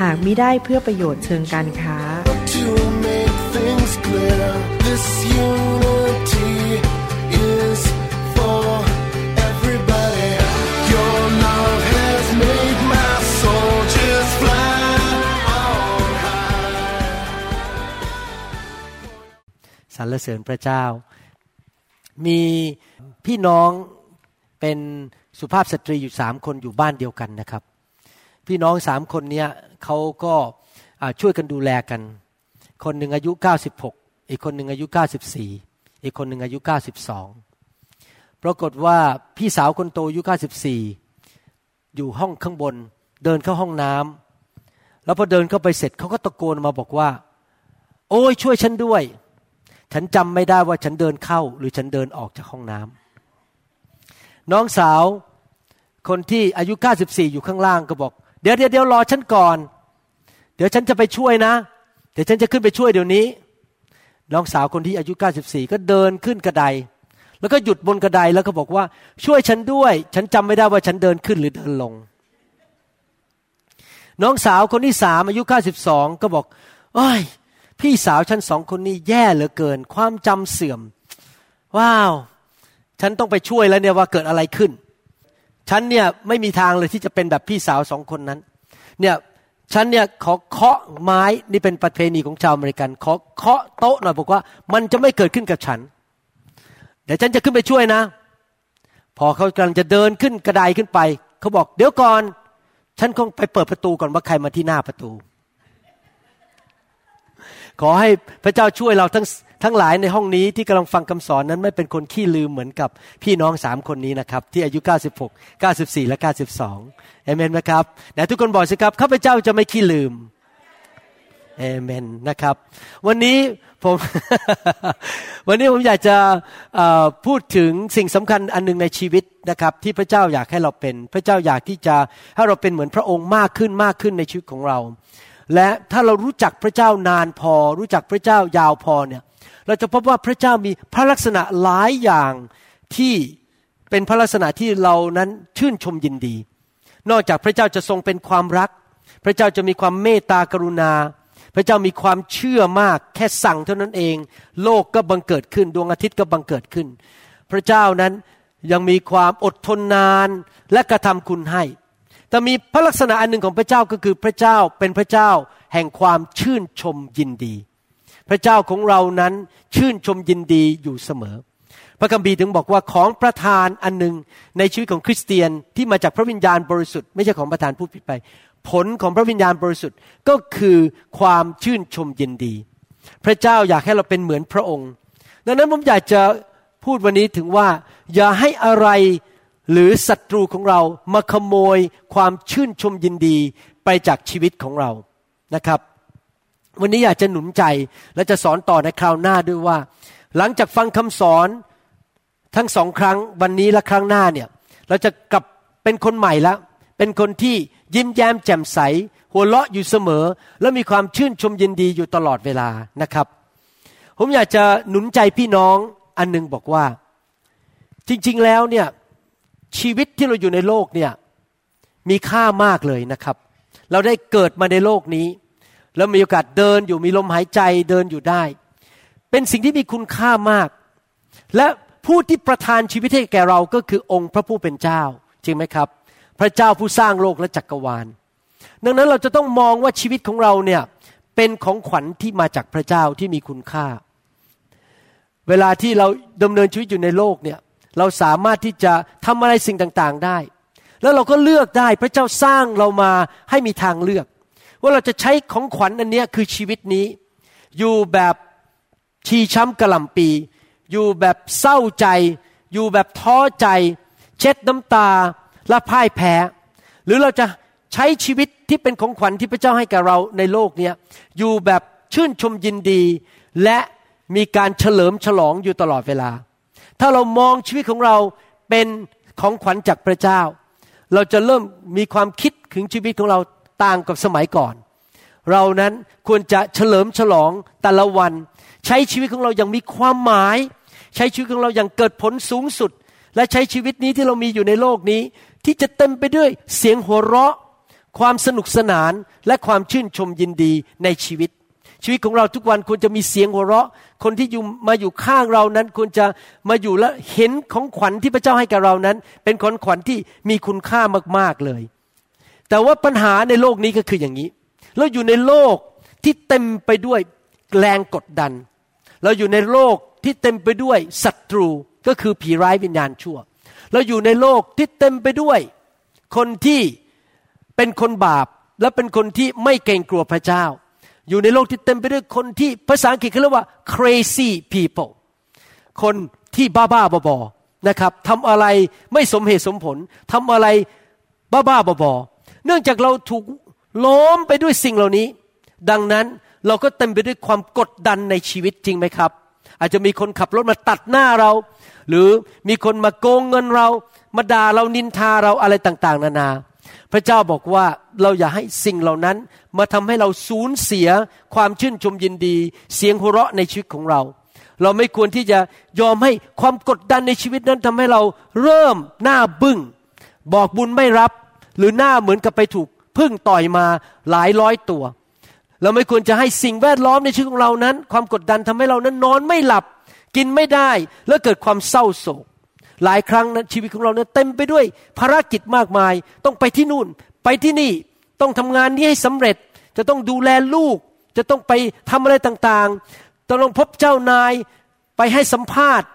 หากมิได้เพื่อประโยชน์เชิงการค้า to make things clear. This unity is for everybody. Your love has made my soul just fly on high. สรรเสริญพระเจ้า มีพี่น้องเป็นสุภาพสตรีอยู่สามคนอยู่บ้านเดียวกันนะครับ พี่น้องสามคนเนี้ยเขาก็ช่วยกันดูแลกัน คนหนึ่งอายุ 96 อีกคนหนึ่งอายุ 94 อีกคนหนึ่งอายุ 92 ปรากฏว่าพี่สาวคนโตอายุ 94 อยู่ห้องข้างบน เดินเข้าห้องน้ำแล้วพอเดินเข้าไปเสร็จเขาก็ตะโกนมาบอกว่า โอ้ยช่วยฉันด้วย ฉันจำไม่ได้ว่าฉันเดินเข้า หรือฉันเดินออกจากห้องน้ำน้องสาวคนที่อายุ 94 อยู่ข้างล่างก็บอก เดี๋ยวเดี๋ยวเดี๋ยวรอฉันก่อน เดี๋ยวฉันจะไปช่วยนะ เดี๋ยวฉันจะขึ้นไปช่วยเดี๋ยวนี้ น้องสาวคนที่อายุ 94 ก็เดินขึ้นกระได แล้วก็หยุดบนกระไดแล้วก็บอกว่า ช่วยฉันด้วย ฉันจำไม่ได้ว่าฉันเดินขึ้นหรือเดินลง น้องสาวคนที่สามอายุ 92 ก็บอกโอ้ย พี่สาวฉันสองคนนี้แย่เหลือเกิน ความจำเสื่อม ว้าว ฉันต้องไปช่วยแล้วเนี่ยว่าเกิดอะไรขึ้น ฉันเนี่ยไม่มีทางเลยที่จะเป็นแบบพี่สาวสองคนนั้น เนี่ยฉันเนี่ยขอเคาะไม้นี่เป็นประเพณีของชาวอเมริกัน ขอเคาะโต๊ะหน่อยบอกว่า มันจะไม่เกิดขึ้นกับฉัน เดี๋ยวฉันจะขึ้นไปช่วยนะ พอเขากำลังจะเดินขึ้นกระไดขึ้นไป เขาบอกเดี๋ยวก่อน ฉันคงไปเปิดประตูก่อนว่าใครมาที่หน้าประตู ขอให้พระเจ้าช่วยเราทั้ง ทั้งหลายในห้องนี้ที่กำลังฟังคำสอนนั้นไม่เป็นคนขี้ลืมเหมือนกับพี่น้องสามคนนี้นะครับ ที่อายุ 96 94 และ 92เอเมนไหมครับไหนทุกคนบอกสิครับข้าพเจ้าจะไม่ขี้ลืมเอเมนนะครับ วันนี้ผม วันนี้ผมอยากจะพูดถึงสิ่งสำคัญอันหนึงในชีวิตนะครับ ที่พระเจ้าอยากให้เราเป็น พระเจ้าอยากที่จะให้เราเป็นเหมือนพระองค์มากขึ้นมากขึ้นในชีวิตของเรา และถ้าเรารู้จักพระเจ้านานพอ รู้จักพระเจ้ายาวพอเนี่ย เราจะพบว่าพระเจ้ามีพระลักษณะหลายอย่างที่เป็นพระลักษณะที่เรานั้นชื่นชมยินดี นอกจากพระเจ้าจะทรงเป็นความรัก พระเจ้าจะมีความเมตตากรุณา พระเจ้ามีความเชื่อมากแค่สั่งเท่านั้นเอง โลกก็บังเกิดขึ้น ดวงอาทิตย์ก็บังเกิดขึ้น พระเจ้านั้นยังมีความอดทนนานและกระทำคุณให้ แต่มีพระลักษณะอันหนึ่งของพระเจ้าก็คือพระเจ้าเป็นพระเจ้าแห่งความชื่นชมยินดี พระเจ้าของเรานั้นชื่นชมยินดีอยู่เสมอ พระคัมภีร์ถึงบอกว่าของประทานอันหนึ่งในชีวิตของคริสเตียนที่มาจากพระวิญญาณบริสุทธิ์ไม่ใช่ของประทานพูดผิดไป ผลของพระวิญญาณบริสุทธิ์ก็คือความชื่นชมยินดี พระเจ้าอยากให้เราเป็นเหมือนพระองค์ ดังนั้นผมอยากจะพูดวันนี้ถึงว่า อย่าให้อะไรหรือศัตรูของเรามาขโมยความชื่นชมยินดีไปจากชีวิตของเรานะครับ วันนี้อยากจะหนุนใจและจะสอนต่อในคราวหน้าด้วยว่า หลังจากฟังคำสอนทั้งสองครั้งวันนี้และครั้งหน้าเนี่ยเราจะกลับเป็นคนใหม่แล้ว เป็นคนที่ยิ้มแย้มแจ่มใส หัวเราะอยู่เสมอ และมีความชื่นชมยินดีอยู่ตลอดเวลานะครับ ผมอยากจะหนุนใจพี่น้องอันหนึงบอกว่า จริงๆแล้วเนี่ยชีวิตที่เราอยู่ในโลกเนี่ยมีค่ามากเลยนะครับ เราได้เกิดมาในโลกนี้ แล้วมีโอกาสเดินอยู่มีลมหายใจเดินอยู่ได้ เป็นสิ่งที่มีคุณค่ามาก และผู้ที่ประทานชีวิตให้แก่เราก็คือองค์พระผู้เป็นเจ้า จริงไหมครับ พระเจ้าผู้สร้างโลกและจักรวาล ดังนั้นเราจะต้องมองว่าชีวิตของเราเนี่ยเป็นของขวัญที่มาจากพระเจ้าที่มีคุณค่า เวลาที่เราดำเนินชีวิตอยู่ในโลกเนี่ยเราสามารถที่จะทำอะไรสิ่งต่างๆได้ แล้วเราก็เลือกได้พระเจ้าสร้างเรามาให้มีทางเลือก ว่าเราจะใช้ของขวัญอันนี้คือชีวิตนี้ อยู่แบบชีช้ำกระหล่ำปี อยู่แบบเศร้าใจ อยู่แบบท้อใจ เช็ดน้ำตาและพ่ายแพ้ หรือเราจะใช้ชีวิตที่เป็นของขวัญที่พระเจ้าให้กับเราในโลกนี้อยู่แบบชื่นชมยินดี และมีการเฉลิมฉลองอยู่ตลอดเวลา ถ้าเรามองชีวิตของเราเป็นของขวัญจากพระเจ้า เราจะเริ่มมีความคิดถึงชีวิตของเรา ต่างกับสมัยก่อน เรานั้นควรจะเฉลิมฉลองแต่ละวัน ใช้ชีวิตของเราอย่างมีความหมาย ใช้ชีวิตของเราอย่างเกิดผลสูงสุด และใช้ชีวิตนี้ที่เรามีอยู่ในโลกนี้ ที่จะเต็มไปด้วยเสียงหัวเราะ ความสนุกสนานและความชื่นชมยินดีในชีวิตชีวิตของเราทุกวันควรจะมีเสียงหัวเราะ คนที่อยู่มาอยู่ข้างเรานั้นควรจะมาอยู่และเห็นของขวัญที่พระเจ้าให้กับเรานั้น เป็นของขวัญที่มีคุณค่ามากๆเลย แต่ว่าปัญหาในโลกนี้ก็คืออย่างนี้ เราอยู่ในโลกที่เต็มไปด้วยแรงกดดัน เราอยู่ในโลกที่เต็มไปด้วยศัตรูก็คือผีร้ายวิญญาณชั่ว เราอยู่ในโลกที่เต็มไปด้วย คนที่เป็นคนบาปและเป็นคนที่ไม่เกรงกลัวพระเจ้า อยู่ในโลกที่เต็มไปด้วยคนที่ภาษาอังกฤษเขาเรียกว่า crazy people คนที่บ้าบ้าบอๆนะครับทำอะไรไม่สมเหตุสมผลทำอะไรบ้าบ้าบอ เนื่องจากเราถูกล้อมไปด้วยสิ่งเหล่านี้ ดังนั้นเราก็เต็มไปด้วยความกดดันในชีวิตจริงไหมครับ อาจจะมีคนขับรถมาตัดหน้าเรา หรือมีคนมาโกงเงินเรา มาด่าเรานินทาเราอะไรต่างๆ นานา พระเจ้าบอกว่าเราอย่าให้สิ่งเหล่านั้น มาทำให้เราสูญเสียความชื่นชมยินดี เสียงหัวเราะในชีวิตของเรา เราไม่ควรที่จะยอมให้ความกดดันในชีวิตนั้นทำให้เราเริ่มหน้าบึง้งบอกบุญไม่รับ หรือหน้าเหมือนกับไปถูกพึ่งต่อยมาหลายร้อยตัว เราไม่ควรจะให้สิ่งแวดล้อมในชีวิตของเรานั้น ความกดดันทำให้เรานั้นนอนไม่หลับ กินไม่ได้แล้วเกิดความเศร้าโศก หลายครั้งนั้นชีวิตของเราเนั้นเต็มไปด้วยภารกิจมากมาย ต้องไปที่นู่น ไปที่นี่ต้องทำงานนี้ให้สำเร็จ จะต้องดูแลลูก จะต้องไปทำอะไรต่างๆต้องพบเจ้านายไปให้สัมภาษณ์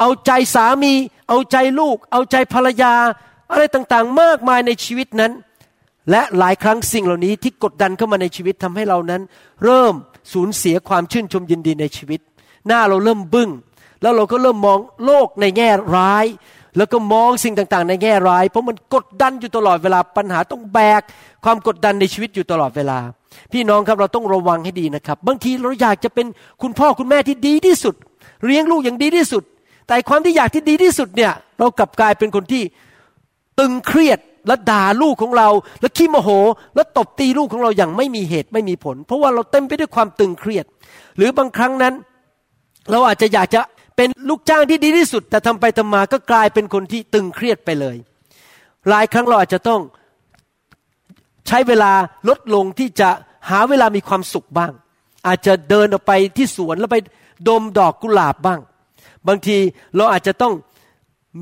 เอาใจสามี เอาใจลูก เอาใจภรรยา อะไรต่างๆ มากมายในชีวิตนั้น และหลายครั้งสิ่งเหล่านี้ที่กดดันเข้ามาในชีวิตทำให้เรานั้น เริ่มสูญเสียความชื่นชมยินดีในชีวิต หน้าเราเริ่มบึง้ง แล้วเราก็เริ่มมองโลกในแง่ร้าย แล้วก็มองสิ่งต่างๆ ในแง่ร้าย เพราะมันกดดันอยู่ตลอดเวลาปัญหาต้องแบก ความกดดันในชีวิตอยู่ตลอดเวลา พี่น้องครับเราต้องระวังให้ดีนะครับ บางทีเราอยากจะเป็นคุณพ่อคุณแม่ที่ดีที่สุดเลี้ยงลูกอย่างดีที่สุด แต่ความที่อยากที่ดีที่สุดเนี่ย เรากลับกลายเป็นคนที่ ตึงเครียดและด่าลูกของเรา และขี้โมโห และตบตีลูกของเราอย่างไม่มีเหตุไม่มีผล เพราะว่าเราเต็มไปด้วยความตึงเครียด หรือบางครั้งนั้น เราอาจจะอยากจะเป็นลูกจ้างที่ดีที่สุด แต่ทำไปทำมาก็กลายเป็นคนที่ตึงเครียดไปเลย หลายครั้งเราอาจจะต้องใช้เวลาลดลงที่จะหาเวลามีความสุขบ้าง อาจจะเดินออกไปที่สวนแล้วไปดมดอกกุหลาบบ้าง บางทีเราอาจจะต้อง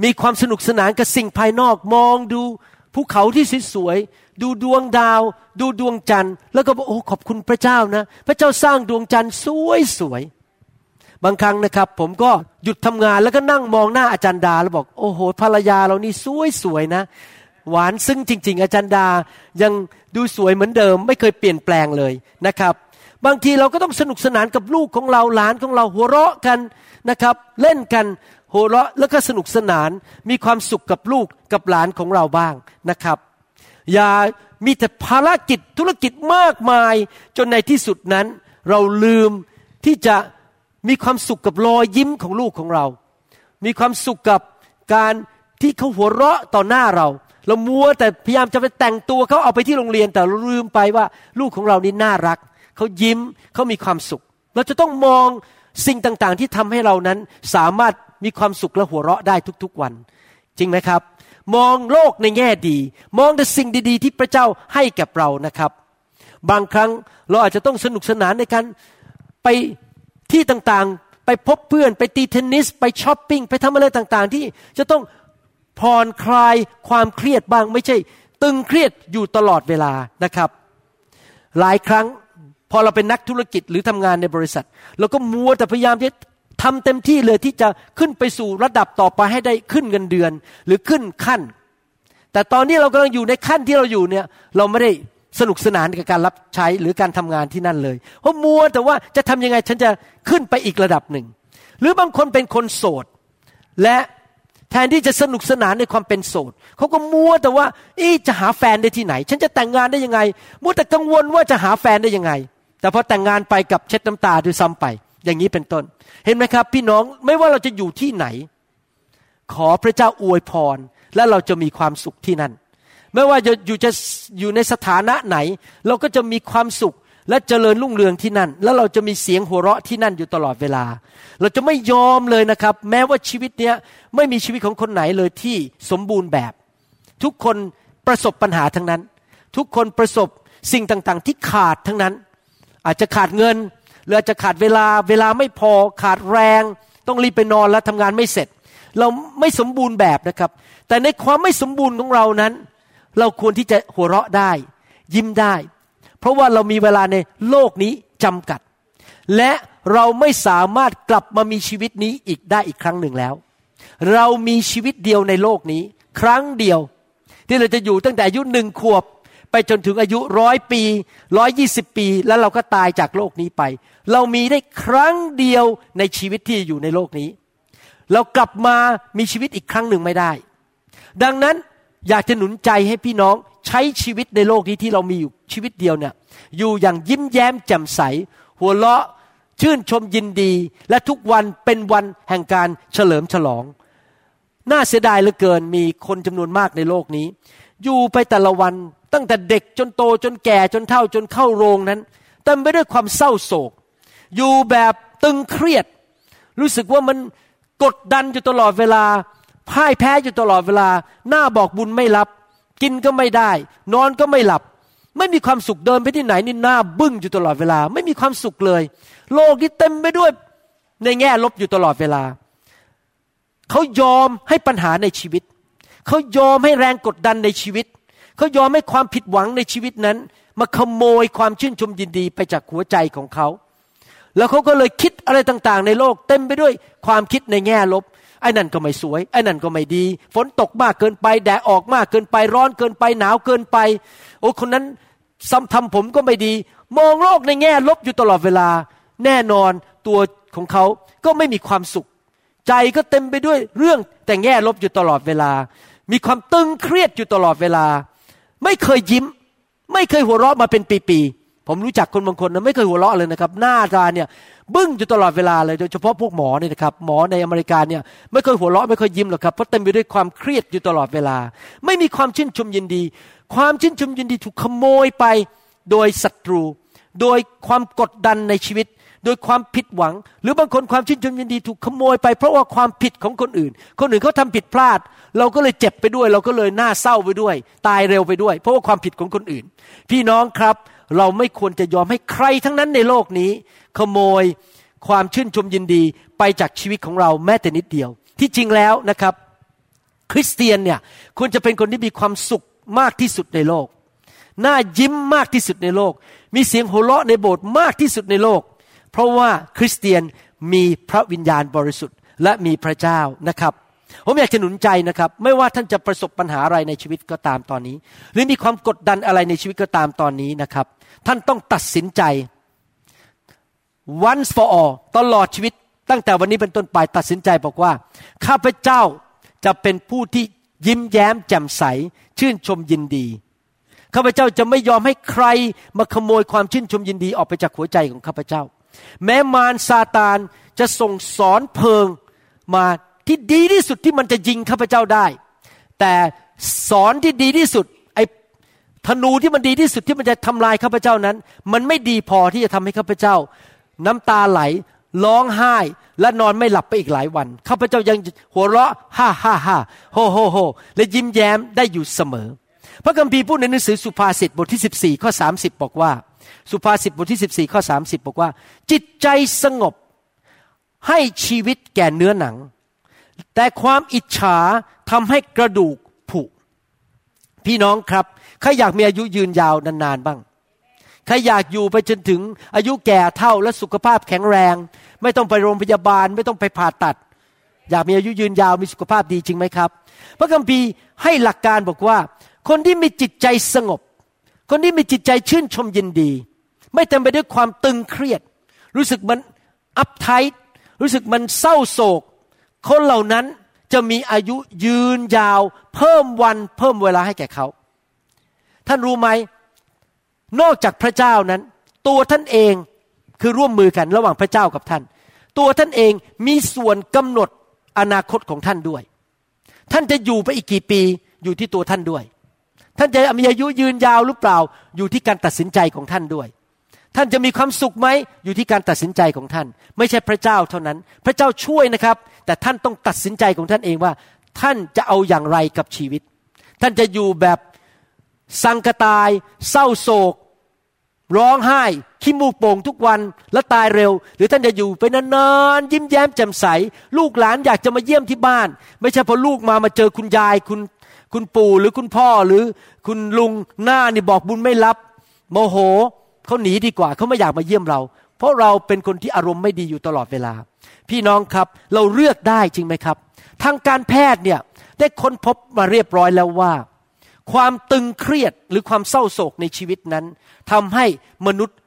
มีความสนุกสนานกับสิ่งภายนอกมองดูภูเขาที่สวยๆดูดวงดาว ดูดวงจันทร์ แล้วก็บอกโอ้ขอบคุณพระเจ้านะ พระเจ้าสร้างดวงจันทร์สวยๆบางครั้งนะครับ ผมก็หยุดทำงานแล้วก็นั่งมองหน้าอาจารย์ดาแล้วบอกโอ้โหภรรยาเรานี่สวยๆนะ หวานซึ่งจริง ๆ อาจารย์ดายังดูสวยเหมือนเดิม ไม่เคยเปลี่ยนแปลงเลยนะครับ บางทีเราก็ต้องสนุกสนานกับลูกของเราหลานของเราหัวเราะกันนะครับ เล่นกัน หัวเราะแล้วก็สนุกสนานมีความสุขกับลูกกับหลานของเราบ้างนะครับ อย่ามีแต่ภารกิจธุรกิจมากมาย จนในที่สุดนั้น เราลืมที่จะมีความสุขกับรอยยิ้มของลูกของเรา มีความสุขกับการที่เขาหัวเราะต่อหน้าเรา เรามัวแต่พยายามจะไปแต่งตัวเขาเอาไปที่โรงเรียนแต่ลืมไปว่าลูกของเรานี่น่ารักเขายิ้มเขามีความสุข เราจะต้องมองสิ่งต่างๆ ที่ทำให้เรานั้นสามารถ มีความสุขและหัวเราะได้ทุกๆวัน จริงไหมครับ มองโลกในแง่ดี มองแต่สิ่งดีๆ ที่พระเจ้าให้กับเรานะครับ บางครั้งเราอาจจะต้องสนุกสนานในการไปที่ต่างๆ ไปพบเพื่อนไปตีเทนนิส ไปช้อปปิ้งไปทำอะไรต่างๆ ที่จะต้องผ่อนคลายความเครียดบ้าง ไม่ใช่ ตึงเครียดอยู่ตลอดเวลานะครับ หลายครั้งพอเราเป็นนักธุรกิจหรือทำงานในบริษัทเราก็มัวแต่พยายามที่ ทำเต็มที่เลยที่จะขึ้นไปสู่ระดับต่อไปให้ได้ขึ้นเงินเดือน หรือขึ้นขั้น แต่ตอนนี้เรากำลังอยู่ในขั้นที่เราอยู่เนี่ย เราไม่ได้สนุกสนานกับการรับใช้หรือการทำงานที่นั่นเลยเพราะมัวแต่ว่าจะทำยังไงฉันจะขึ้นไปอีกระดับหนึ่ง หรือบางคนเป็นคนโสด และแทนที่จะสนุกสนานในความเป็นโสดเขาก็มัวแต่ว่าอีจะหาแฟนได้ที่ไหน ฉันจะแต่งงานได้ยังไง มัวแต่กังวลว่าจะหาแฟนได้ยังไง แต่พอแต่งงานไปกับเช็ดน้ำตาด้วยซ้ำไป อย่างนี้เป็นต้น เห็นไหมครับ พี่น้องไม่ว่าเราจะอยู่ที่ไหน ขอพระเจ้าอวยพร และเราจะมีความสุขที่นั่น ไม่ว่าจะอยู่จะอยู่ในสถานะไหน เราก็จะมีความสุขและเจริญรุ่งเรืองที่นั่น แล้วเราจะมีเสียงหัวเราะที่นั่นอยู่ตลอดเวลา เราจะไม่ยอมเลยนะครับ แม้ว่าชีวิตเนี้ยไม่มีชีวิตของคนไหนเลยที่สมบูรณ์แบบ ทุกคนประสบปัญหาทั้งนั้น ทุกคนประสบสิ่งต่างๆ ที่ขาดทั้งนั้น อาจจะขาดเงิน หรืออาจจะขาดเวลาเวลาไม่พอขาดแรง ต้องรีบไปนอนแล้วทำงานไม่เสร็จ เราไม่สมบูรณ์แบบนะครับ แต่ในความไม่สมบูรณ์ของเรานั้น เราควรที่จะหัวเราะได้ ยิ้มได้ เพราะว่าเรามีเวลาในโลกนี้จำกัด และเราไม่สามารถกลับมามีชีวิตนี้อีกได้อีกครั้งหนึ่งแล้ว เรามีชีวิตเดียวในโลกนี้ ครั้งเดียว ที่เราจะอยู่ตั้งแต่อายุหนึ่งขวบ ไปจนถึงอายุร้อยปีร้อยยี่สิบปี แล้วเราก็ตายจากโลกนี้ไป เรามีได้ครั้งเดียวในชีวิตที่อยู่ในโลกนี้ เรากลับมามีชีวิตอีกครั้งหนึ่งไม่ได้ ดังนั้นอยากจะหนุนใจให้พี่น้องใช้ชีวิตในโลกนี้ที่เรามีอยู่ชีวิตเดียวเนี่ยอยู่อย่างยิ้มแย้มแจ่มใส หัวเราะชื่นชมยินดี และทุกวันเป็นวันแห่งการเฉลิมฉลอง น่าเสียดายเหลือเกินมีคนจำนวนมากในโลกนี้ อยู่ไปแต่ละวัน ตั้งแต่เด็กจนโตจนแก่จนเฒ่าจนเข้าโรงนั้นเต็มไปด้วยความเศร้าโศก อยู่แบบตึงเครียด รู้สึกว่ามันกดดันอยู่ตลอดเวลาพ่ายแพ้อยู่ตลอดเวลา หน้าบอกบุญไม่รับ กินก็ไม่ได้ นอนก็ไม่หลับ ไม่มีความสุขเดินไปที่ไหนนี่หน้าบึ้งอยู่ตลอดเวลา ไม่มีความสุขเลย โลกนี้เต็มไปด้วยในแง่ลบอยู่ตลอดเวลา เขายอมให้ปัญหาในชีวิต เขายอมให้แรงกดดันในชีวิตเขายอมให้ความผิดหวังในชีวิตนั้น มาขโมยความชื่นชมยินดีไปจากหัวใจของเขา แล้วเขาก็เลยคิดอะไรต่างๆ ในโลก เต็มไปด้วยความคิดในแง่ลบไอ้นั่นก็ไม่สวยไอ้นั่นก็ไม่ดี ฝนตกมากเกินไปแดดออกมากเกินไปร้อนเกินไปหนาวเกินไป โอ้คนนั้นซ้ำทำผมก็ไม่ดี มองโลกในแง่ลบอยู่ตลอดเวลา แน่นอนตัวของเขาก็ไม่มีความสุข ใจก็เต็มไปด้วยเรื่องแต่แง่ลบอยู่ตลอดเวลา มีความตึงเครียดอยู่ตลอดเวลา ไม่เคยยิ้ม ไม่เคยหัวเราะมาเป็นปีๆผมรู้จักคนบางคนนะไม่เคยหัวเราะเลยนะครับ หน้าตาเนี่ยบึ้งอยู่ตลอดเวลาเลยโดยเฉพาะพวกหมอเนี่ยนะครับหมอในอเมริกาเนี่ยไม่เคยหัวเราะไม่เคยยิ้มหรอกครับเพราะเต็มไปด้วยความเครียดอยู่ตลอดเวลา ไม่มีความชื่นชมยินดี ความชื่นชมยินดีถูกขโมยไปโดยศัตรู โดยความกดดันในชีวิต โดยความผิดหวัง หรือบางคนความชื่นชมยินดีถูกขโมยไปเพราะว่าความผิดของคนอื่น คนอื่นเขาทำผิดพลาด เราก็เลยเจ็บไปด้วย เราก็เลยน่าเศร้าไปด้วย ตายเร็วไปด้วย เพราะว่าความผิดของคนอื่น พี่น้องครับ เราไม่ควรจะยอมให้ใครทั้งนั้นในโลกนี้ ขโมยความชื่นชมยินดีไปจากชีวิตของเราแม้แต่นิดเดียว ที่จริงแล้วนะครับ คริสเตียนเนี่ยควรจะเป็นคนที่มีความสุขมากที่สุดในโลกน่ายิ้มมากที่สุดในโลก มีเสียงโห่เราะในโบสถ์มากที่สุดในโลก เพราะว่าคริสเตียนมีพระวิญญาณบริสุทธิ์ และมีพระเจ้านะครับ ผมอยากจะหนุนใจนะครับ ไม่ว่าท่านจะประสบปัญหาอะไรในชีวิตก็ตามตอนนี้ หรือมีความกดดันอะไรในชีวิตก็ตามตอนนี้นะครับ ท่านต้องตัดสินใจ once for all ตลอดชีวิตตั้งแต่วันนี้เป็นต้นไปตัดสินใจบอกว่า ข้าพเจ้าจะเป็นผู้ที่ยิ้มแย้มแจ่มใส ชื่นชมยินดีข้าพเจ้าจะไม่ยอมให้ใครมาขโมยความชื่นชมยินดีออกไปจากหัวใจของข้าพเจ้า แม้มารซาตานจะส่งสอนเพลิงมาที่ดีที่สุดที่มันจะยิงข้าพเจ้าได้ แต่ศรที่ดีที่สุดไอ้ธนูที่มันดีที่สุดที่มันจะทำลายข้าพเจ้านั้น มันไม่ดีพอที่จะทำให้ข้าพเจ้า น้ำตาไหลร้องไห้และนอนไม่หลับไปอีกหลายวันข้าพเจ้ายังหัวเราะฮ่าฮ่าฮ่าโฮโฮโฮและยิ้มแย้มได้อยู่เสมอ พระคัมภีร์พูดในหนังสือสุภาษิตบทที่ 14 ข้อ 30 บอกว่า สุภาษิตบทที่ 14 ข้อ 30 บอกว่า จิตใจสงบให้ชีวิตแก่เนื้อหนัง แต่ความอิจฉาทำให้กระดูกผุ พี่น้องครับ ใครอยากมีอายุยืนยาวนานๆบ้าง ใครอยากอยู่ไปจนถึงอายุแก่เท่าและสุขภาพแข็งแรง ไม่ต้องไปโรงพยาบาล ไม่ต้องไปผ่าตัด อยากมีอายุยืนยาวมีสุขภาพดีจริงไหมครับ พระคัมภีร์ให้หลักการบอกว่า คนที่มีจิตใจสงบ คนที่มีจิตใจชื่นชมยินดี ไม่เต็มไปด้วยความตึงเครียด รู้สึกมันอัพไทรู้สึกมันเศร้าโศก คนเหล่านั้นจะมีอายุยืนยาว เพิ่มวันเพิ่มเวลาให้แก่เขา ท่านรู้ไหม นอกจากพระเจ้านั้น ตัวท่านเองคือร่วมมือกันระหว่างพระเจ้ากับท่าน ตัวท่านเองมีส่วนกำหนดอนาคตของท่านด้วย ท่านจะอยู่ไปอีกกี่ปีอยู่ที่ตัวท่านด้วย ท่านจะมีอายุยืนยาวหรือเปล่า อยู่ที่การตัดสินใจของท่านด้วย ท่านจะมีความสุขไหมอยู่ที่การตัดสินใจของท่าน ไม่ใช่พระเจ้าเท่านั้น พระเจ้าช่วยนะครับ แต่ท่านต้องตัดสินใจของท่านเองว่า ท่านจะเอาอย่างไรกับชีวิต ท่านจะอยู่แบบสังกตาย เศร้าโศก ร้องไห้ขี้มูกโป่งทุกวันแล้วตายเร็ว หรือท่านจะอยู่ไปนานๆยิ้มแย้มแจ่มใส ลูกหลานอยากจะมาเยี่ยมที่บ้าน ไม่ใช่พอลูกมามาเจอคุณยายคุณ คุณปู่หรือคุณพ่อหรือคุณลุงหน้านี่บอกบุญไม่รับ โมโหเขาหนีดีกว่าเขาไม่อยากมาเยี่ยมเรา เพราะเราเป็นคนที่อารมณ์ไม่ดีอยู่ตลอดเวลา พี่น้องครับเราเลือกได้จริงไหมครับ ทางการแพทย์เนี่ยได้ค้นพบมาเรียบร้อยแล้วว่า ความตึงเครียดหรือความเศร้าโศกในชีวิตนั้นทำให้มนุษย์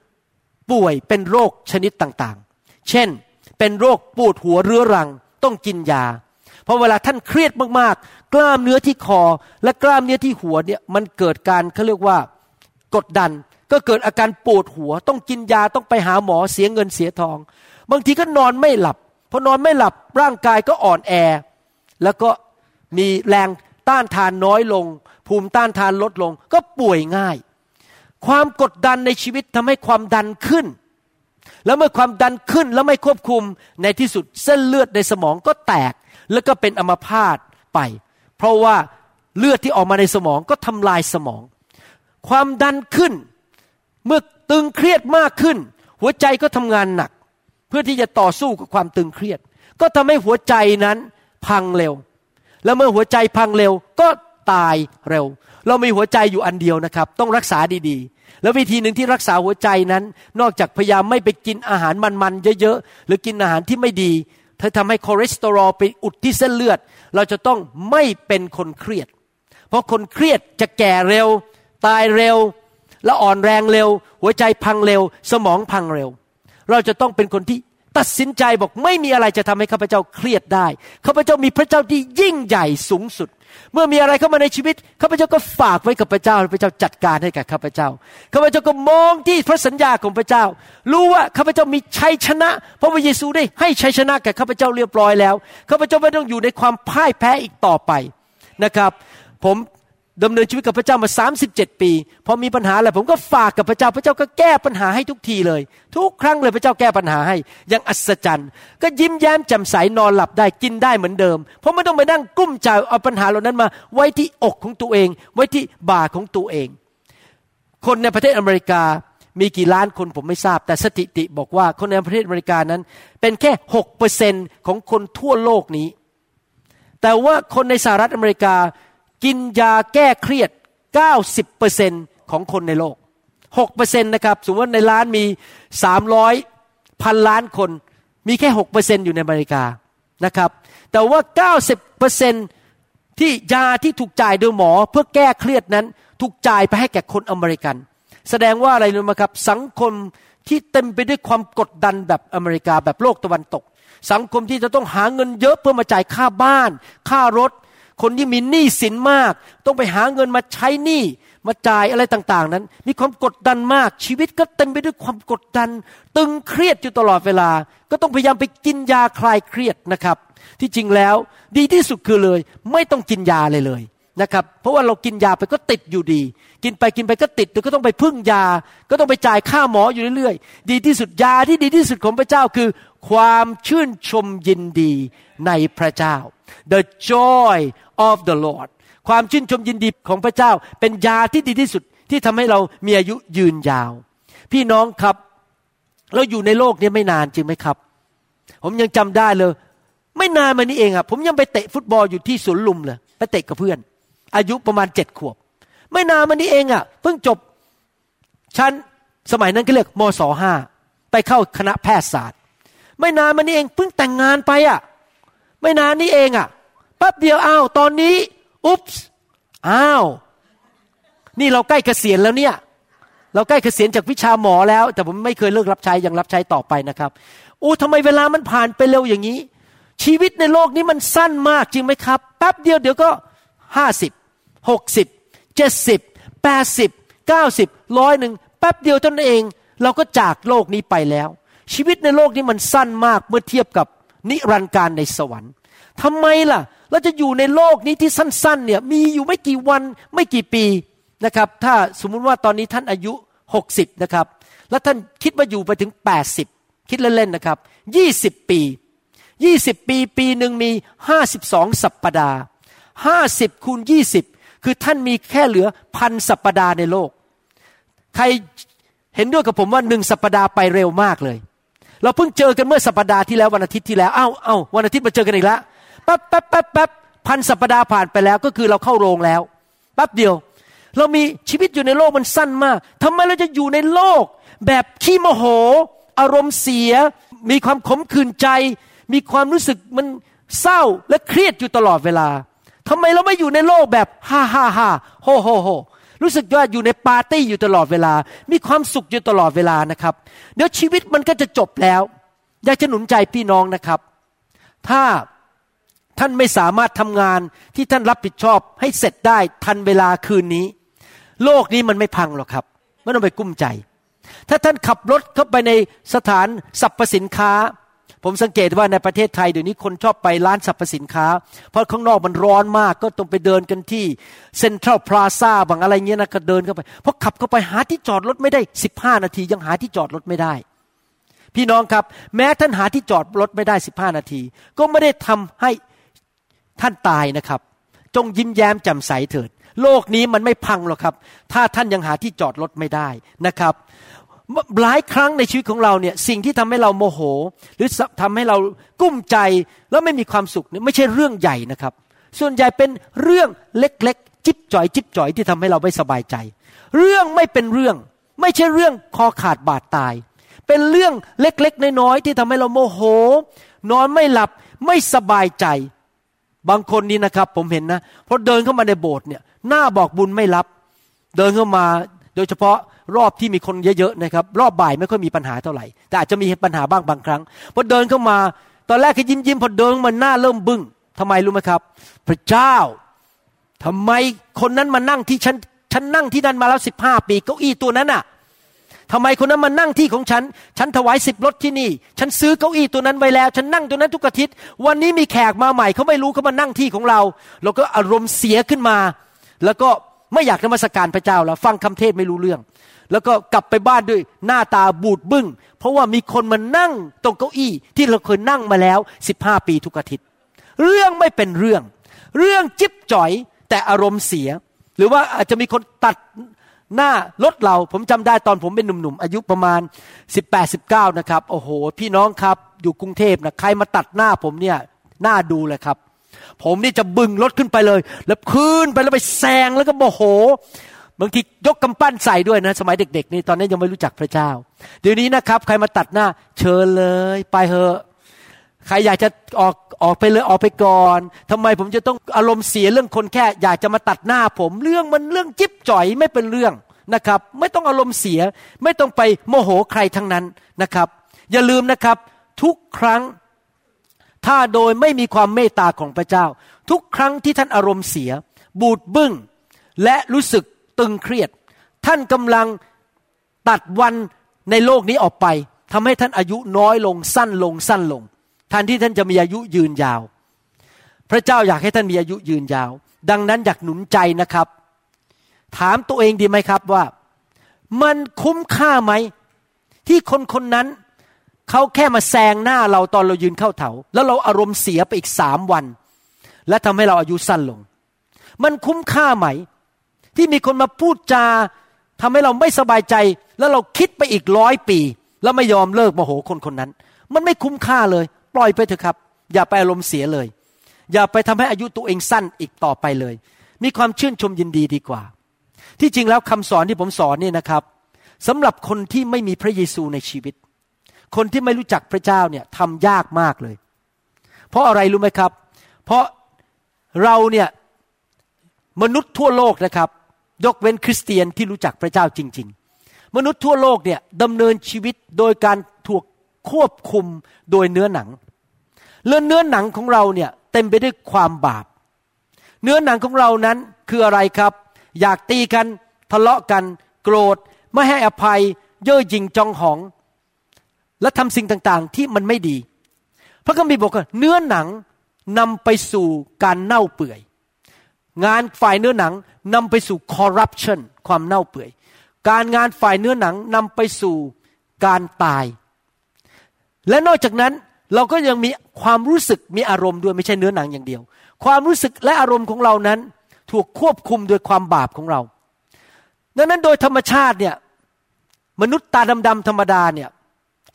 ป่วยเป็นโรคชนิดต่างๆ เช่น เป็นโรคปวดหัวเรื้อรัง ต้องกินยา เพราะเวลาท่านเครียดมากๆ กล้ามเนื้อที่คอและกล้ามเนื้อที่หัวเนี่ยมันเกิดการเขาเรียกว่ากดดัน ก็เกิดอาการปวดหัว ต้องกินยาต้องไปหาหมอเสียเงินเสียทอง บางทีก็นอนไม่หลับพอนอนไม่หลับร่างกายก็อ่อนแอ แล้วก็มีแรงต้านทานน้อยลง ภูมิต้านทานลดลง ก็ป่วยง่าย ความกดดันในชีวิตทำให้ความดันขึ้น แล้วเมื่อความดันขึ้นแล้วไม่ควบคุมในที่สุดเส้นเลือดในสมองก็แตก แล้วก็เป็นอัมพาตไป เพราะว่าเลือดที่ออกมาในสมองก็ทำลายสมอง ความดันขึ้น เมื่อตึงเครียดมากขึ้น หัวใจก็ทำงานหนัก เพื่อที่จะต่อสู้กับความตึงเครียด ก็ทำให้หัวใจนั้นพังเร็ว แล้วเมื่อหัวใจพังเร็วก็ตายเร็ว เรามีหัวใจอยู่อันเดียวนะครับ ต้องรักษาดีๆ แล้ววิธีหนึ่งที่รักษาหัวใจนั้น นอกจากพยายามไม่ไปกินอาหารมันๆเยอะๆ หรือกินอาหารที่ไม่ดี ธอทำให้คอเลสเตอรอลไปอุดที่เส้นเลือด เราจะต้องไม่เป็นคนเครียด เพราะคนเครียดจะแก่เร็ว ตายเร็ว และอ่อนแรงเร็ว หัวใจพังเร็ว สมองพังเร็ว เราจะต้องเป็นคนที่ตัดสินใจบอกไม่มีอะไรจะทำให้ข้าพเจ้าเครียดได้ข้าพเจ้ามีพระเจ้าที่ยิ่งใหญ่สูงสุด เมื่อมีอะไรเข้ามาในชีวิตข้าพเจ้าก็ฝากไว้กับพระเจ้าพระเจ้าจัดการให้กับข้าพเจ้าข้าพเจ้าก็มองที่พระสัญญาของพระเจ้า รู้ว่าข้าพเจ้ามีชัยชนะ เพราะว่าเยซูได้ให้ชัยชนะแก่ข้าพเจ้าเรียบร้อยแล้วข้าพเจ้าไม่ต้องอยู่ในความพ่ายแพ้อีกต่อไปนะครับ ผม ดำเนินชีวิตกับพระเจ้ามา 37 ปี พอมีปัญหาอะไรผมก็ฝากกับพระเจ้า พระเจ้าก็แก้ปัญหาให้ทุกทีเลย ทุกครั้งเลยพระเจ้าแก้ปัญหาให้อย่างอัศจรรย์ ก็ยิ้มแย้มแจ่มใสนอนหลับได้กินได้เหมือนเดิม เพราะไม่ต้องไปนั่งกุ้มใจเอาปัญหาเหล่านั้นมา ไว้ที่อกของตัวเอง ไว้ที่บ่าของตัวเอง คนในประเทศอเมริกามีกี่ล้านคนผมไม่ทราบ แต่สถิติบอกว่าคนในประเทศอเมริกานั้น เป็นแค่หกเปอร์เซนของคนทั่วโลกนี้ แต่ว่าคนในสหรัฐอเมริกา กินยาแก้เครียด 90%ของคนในโลก 6%นะครับ สมมติว่าในล้านมี 300 พันล้านคน มีแค่ 6%อยู่ในอเมริกานะครับ แต่ว่า 90%ที่ยาที่ถูกจ่ายโดยหมอเพื่อแก้เครียดนั้น ถูกจ่ายไปให้แก่คนอเมริกัน แสดงว่าอะไรรู้ไหมครับ สังคมที่เต็มไปด้วยความกดดันแบบอเมริกาแบบโลกตะวันตก สังคมที่จะต้องหาเงินเยอะเพื่อมาจ่ายค่าบ้าน ค่ารถ คนที่มีหนี้สินมาก ต้องไปหาเงินมาใช้หนี้มาจ่ายอะไรต่างๆ นั้น มีความกดดันมาก ชีวิตก็เต็มไปด้วยความกดดัน ตึงเครียดอยู่ตลอดเวลา ก็ต้องพยายามไปกินยาคลายเครียดนะครับ ที่จริงแล้วดีที่สุดคือเลย ไม่ต้องกินยาเลยเลยนะครับเพราะว่าเรากินยาไปก็ติดอยู่ดี กินไปกินไปก็ติดแล้วก็ต้องไปพึ่งยา ก็ต้องไปจ่ายค่าหมออยู่เรื่อยๆ ดีที่สุดยาที่ดีที่สุดของพระเจ้าคือ ความชื่นชมยินดีในพระเจ้า the joy of the Lord ความชื่นชมยินดีของพระเจ้าเป็นยาที่ดีที่สุดที่ทำให้เรามีอายุยืนยาว พี่น้องครับเราอยู่ในโลกนี้ไม่นานจริงไหมครับ ผมยังจำได้เลย ไม่นานมานี้เองอะผมยังไปเตะฟุตบอลอยู่ที่สวนลุมเลยไปเตะกับเพื่อน อายุประมาณเจ็ดขวบ ไม่นานมานี้เองอะเพิ่งจบชั้นสมัยนั้นก็เรียกมศห้าไปเข้าคณะแพทยศาสตร์ ไม่นานมานี้เองเพิ่งแต่งงานไปอะ ไม่นานนี้เองอะแป๊บเดียวอ้าวตอนนี้อุ๊บอ้าวนี่เราใกล้เกษียณแล้วเนี่ย เราใกล้เกษียณจากวิชาหมอแล้ว แต่ผมไม่เคยเลิกรับใช้ยังรับใช้ต่อไปนะครับอู้ทำไมเวลามันผ่านไปเร็วอย่างนี้ ชีวิตในโลกนี้มันสั้นมากจริงไหมครับ แป๊บเดียวเดี๋ยวก็ห้าสิบหกสิบเจ็ดสิบแปดสิบเก้าสิบร้อยหนึ่งแป๊บเดียวเท่านั้นเอง เราก็จากโลกนี้ไปแล้ว ชีวิตในโลกนี้มันสั้นมากเมื่อเทียบกับ นิรันดร์การในสวรรค์ทำไมล่ะ เราจะอยู่ในโลกนี้ที่สั้นๆเนี่ยมีอยู่ไม่กี่วันไม่กี่ปีนะครับ ถ้าสมมุติว่าตอนนี้ท่านอายุ 60 นะครับ แล้วท่านคิดว่าอยู่ไปถึง 80 คิดเล่นๆนะครับ 20 ปี 20 ปีปีหนึ่งมี 52 สัปปดาห์ 50 คูณ 20 คือท่านมีแค่เหลือพันสัปปดาห์ในโลก ใครเห็นด้วยกับผมว่าหนึ่งสัปปดาห์ไปเร็วมากเลย เราเพิ่งเจอกันเมื่อสัปปดาห์ที่แล้ววันอาทิตย์ที่แล้วเอ้าเอ้าวันอาทิตย์มาเจอกันอีกแล้วแป๊บแป๊บแป๊บแป๊บพันสัปปดาห์ผ่านไปแล้วก็คือเราเข้าโรงแล้วแป๊บเดียว เรามีชีวิตอยู่ในโลกมันสั้นมากทำไมเราจะอยู่ในโลก แบบขี้โมโห อารมณ์เสีย มีความขมขื่นใจ มีความรู้สึกมันเศร้าและเครียดอยู่ตลอดเวลาทำไมเราไม่อยู่ในโลกแบบฮ่าฮ่าฮ่าโฮโฮโฮ รู้สึกว่าอยู่ในปาร์ตี้อยู่ตลอดเวลา มีความสุขอยู่ตลอดเวลานะครับ เดี๋ยวชีวิตมันก็จะจบแล้ว อยากจะหนุนใจพี่น้องนะครับ ถ้าท่านไม่สามารถทำงานที่ท่านรับผิดชอบให้เสร็จได้ทันเวลาคืนนี้ โลกนี้มันไม่พังหรอกครับไม่ต้องไปกุ้มใจ ถ้าท่านขับรถเข้าไปในสถานสรรพสินค้า ผมสังเกตว่าในประเทศไทยเดี๋ยวนี้คนชอบไปร้านสรรพสินค้า เพราะข้างนอกมันร้อนมากก็ต้องไปเดินกันที่เซ็นทรัลพลาซ่าบางอะไรเงี้ยนะก็เดินเข้าไปพอขับเข้าไปหาที่จอดรถไม่ได้สิบห้านาที ยังหาที่จอดรถไม่ได้ พี่น้องครับ แม้ท่านหาที่จอดรถไม่ได้สิบห้านาที ก็ไม่ได้ทำให้ท่านตายนะครับ จงยิ้มแย้มแจ่มใสเถิด โลกนี้มันไม่พังหรอกครับ ถ้าท่านยังหาที่จอดรถไม่ได้นะครับ หลายครั้งในชีวิตของเราเนี่ยสิ่งที่ทำให้เราโมโห หรือทำให้เรากุ้มใจแล้วไม่มีความสุขเนี่ยไม่ใช่เรื่องใหญ่นะครับ ส่วนใหญ่เป็นเรื่องเล็กๆ จิบจ่อย จิบจ่อยที่ทำให้เราไม่สบายใจ เรื่องไม่เป็นเรื่อง ไม่ใช่เรื่องคอขาดบาดตาย เป็นเรื่องเล็กๆน้อยๆที่ทำให้เราโมโห นอนไม่หลับไม่สบายใจ บางคนนี่นะครับ ผมเห็นนะพอเดินเข้ามาในโบสถ์เนี่ยหน้าบอกบุญไม่รับ เดินเข้ามาโดยเฉพาะ รอบที่มีคนเยอะๆนะครับรอบบ่ายไม่ค่อยมีปัญหาเท่าไหร่ แต่อาจจะมีปัญหาบ้างบางครั้งพอเดินเข้ามา ตอนแรกก็ยิ้มยิ้มพอเดินมาหน้าเริ่มบึง้งทำไมรู้ไหมครับ พระเจ้าทำไมคนนั้นมานั่งที่ฉันฉันนั่งที่นั่นมาแล้วสิบห้าปีเก้าอี้ตัวนั้นอะ่ะทำไมคนนั้นมานั่งที่ของฉัน ฉันถวายสิบรถที่นี่ ฉันซื้อเก้าอี้ตัวนั้นไว้แล้ว ฉันนั่งตัวนั้นทุกอาทิตย์ วันนี้มีแขกมาใหม่เขาไม่รู้เขามานั่งที่ของเรา เราก็อารมณ์เสียขึ้นมา แล้วก็ไม่อยากนมัสการพระเจ้าแล้ว ฟังคำเทศไม่รู้เรื่อง แล้วก็กลับไปบ้านด้วยหน้าตาบูดบึง้ง เพราะว่ามีคนมานั่งตรงเก้าอี้ที่เราเคยนั่งมาแล้วสิบห้าปีทุกอาทิตย์ เรื่องไม่เป็นเรื่อง เรื่องจิ๊บจ่อยแต่อารมณ์เสีย หรือว่าอาจจะมีคนตัดหน้ารถเราผมจำได้ตอนผมเป็นหนุ่มๆอายุประมาณ 18-19 นะครับ โอ้โห พี่น้องครับ อยู่กรุงเทพนะใครมาตัดหน้าผมเนี่ยหน้าดูเลยครับ ผมนี่จะบึงรถขึ้นไปเลย แล้วขึ้นไปแล้วไปแซงแล้วก็โมโห บางทียกกำปั้นใส่ด้วยนะ สมัยเด็ก ๆ นี่ตอนนี้ยังไม่รู้จักพระเจ้า เดี๋ยวนี้นะครับ ใครมาตัดหน้า เชิญเลย ไปเถอะใครอยากจะออกออกไปเลยออกไปก่อนทำไมผมจะต้องอารมณ์เสียเรื่องคนแค่ อยากจะมาตัดหน้าผม เรื่องมันเรื่องจิ๊บจ่อยไม่เป็นเรื่องนะครับ ไม่ต้องอารมณ์เสีย ไม่ต้องไปโมโหใครทั้งนั้นนะครับ อย่าลืมนะครับ ทุกครั้งถ้าโดยไม่มีความเมตตาของพระเจ้า ทุกครั้งที่ท่านอารมณ์เสีย บูดบึง้งและรู้สึก ตึงเครียด ท่านกำลังตัดวันในโลกนี้ออกไปทำให้ท่านอายุน้อยลงสั้นลงสั้นลงแทนที่ท่านจะมีอายุยืนยาว พระเจ้าอยากให้ท่านมีอายุยืนยาว ดังนั้นอยากหนุนใจนะครับ ถามตัวเองดีไหมครับว่า มันคุ้มค่าไหม ที่คนคนนั้นเขาแค่มาแซงหน้าเราตอนเรายืนเข้าแถวแล้วเราอารมณ์เสียไปอีกสามวัน และทำให้เราอายุสั้นลง มันคุ้มค่าไหม ที่มีคนมาพูดจาทำให้เราไม่สบายใจ แล้วเราคิดไปอีกร้อยปี แล้วไม่ยอมเลิกโมโหคนคนนั้น มันไม่คุ้มค่าเลย ปล่อยไปเถอะครับ อย่าไปอารมณ์เสียเลย อย่าไปทำให้อายุตัวเองสั้นอีกต่อไปเลย มีความชื่นชมยินดีดีกว่า ที่จริงแล้วคำสอนที่ผมสอนนี่นะครับสำหรับคนที่ไม่มีพระเยซูในชีวิต คนที่ไม่รู้จักพระเจ้าเนี่ยทำยากมากเลย เพราะอะไรรู้ไหมครับ เพราะเราเนี่ยมนุษย์ทั่วโลกนะครับ ยกเว้นคริสเตียนที่รู้จักพระเจ้าจริง ๆ มนุษย์ทั่วโลกเนี่ยดำเนินชีวิตโดยการถูกควบคุมโดยเนื้อหนังแล้วเนื้อหนังของเราเนี่ยเต็มไปด้วยความบาป เนื้อหนังของเรานั้นคืออะไรครับ อยากตีกันทะเลาะกันโกรธไม่ให้อภัย เย่อหยิ่งจองหอง และทำสิ่งต่างๆที่มันไม่ดี พระคัมภีร์บอกว่าเนื้อหนังนำไปสู่การเน่าเปื่อย งานฝ่ายเนื้อหนัง นำไปสู่คอร์รัปชันความเน่าเปื่อย การงานฝ่ายเนื้อหนังนำไปสู่การตาย และนอกจากนั้นเราก็ยังมีความรู้สึกมีอารมณ์ด้วยไม่ใช่เนื้อหนังอย่างเดียว ความรู้สึกและอารมณ์ของเรานั้นถูกควบคุมโดยความบาปของเรา ดังนั้นโดยธรรมชาติเนี่ยมนุษย์ตาดำๆธรรมดาเนี่ย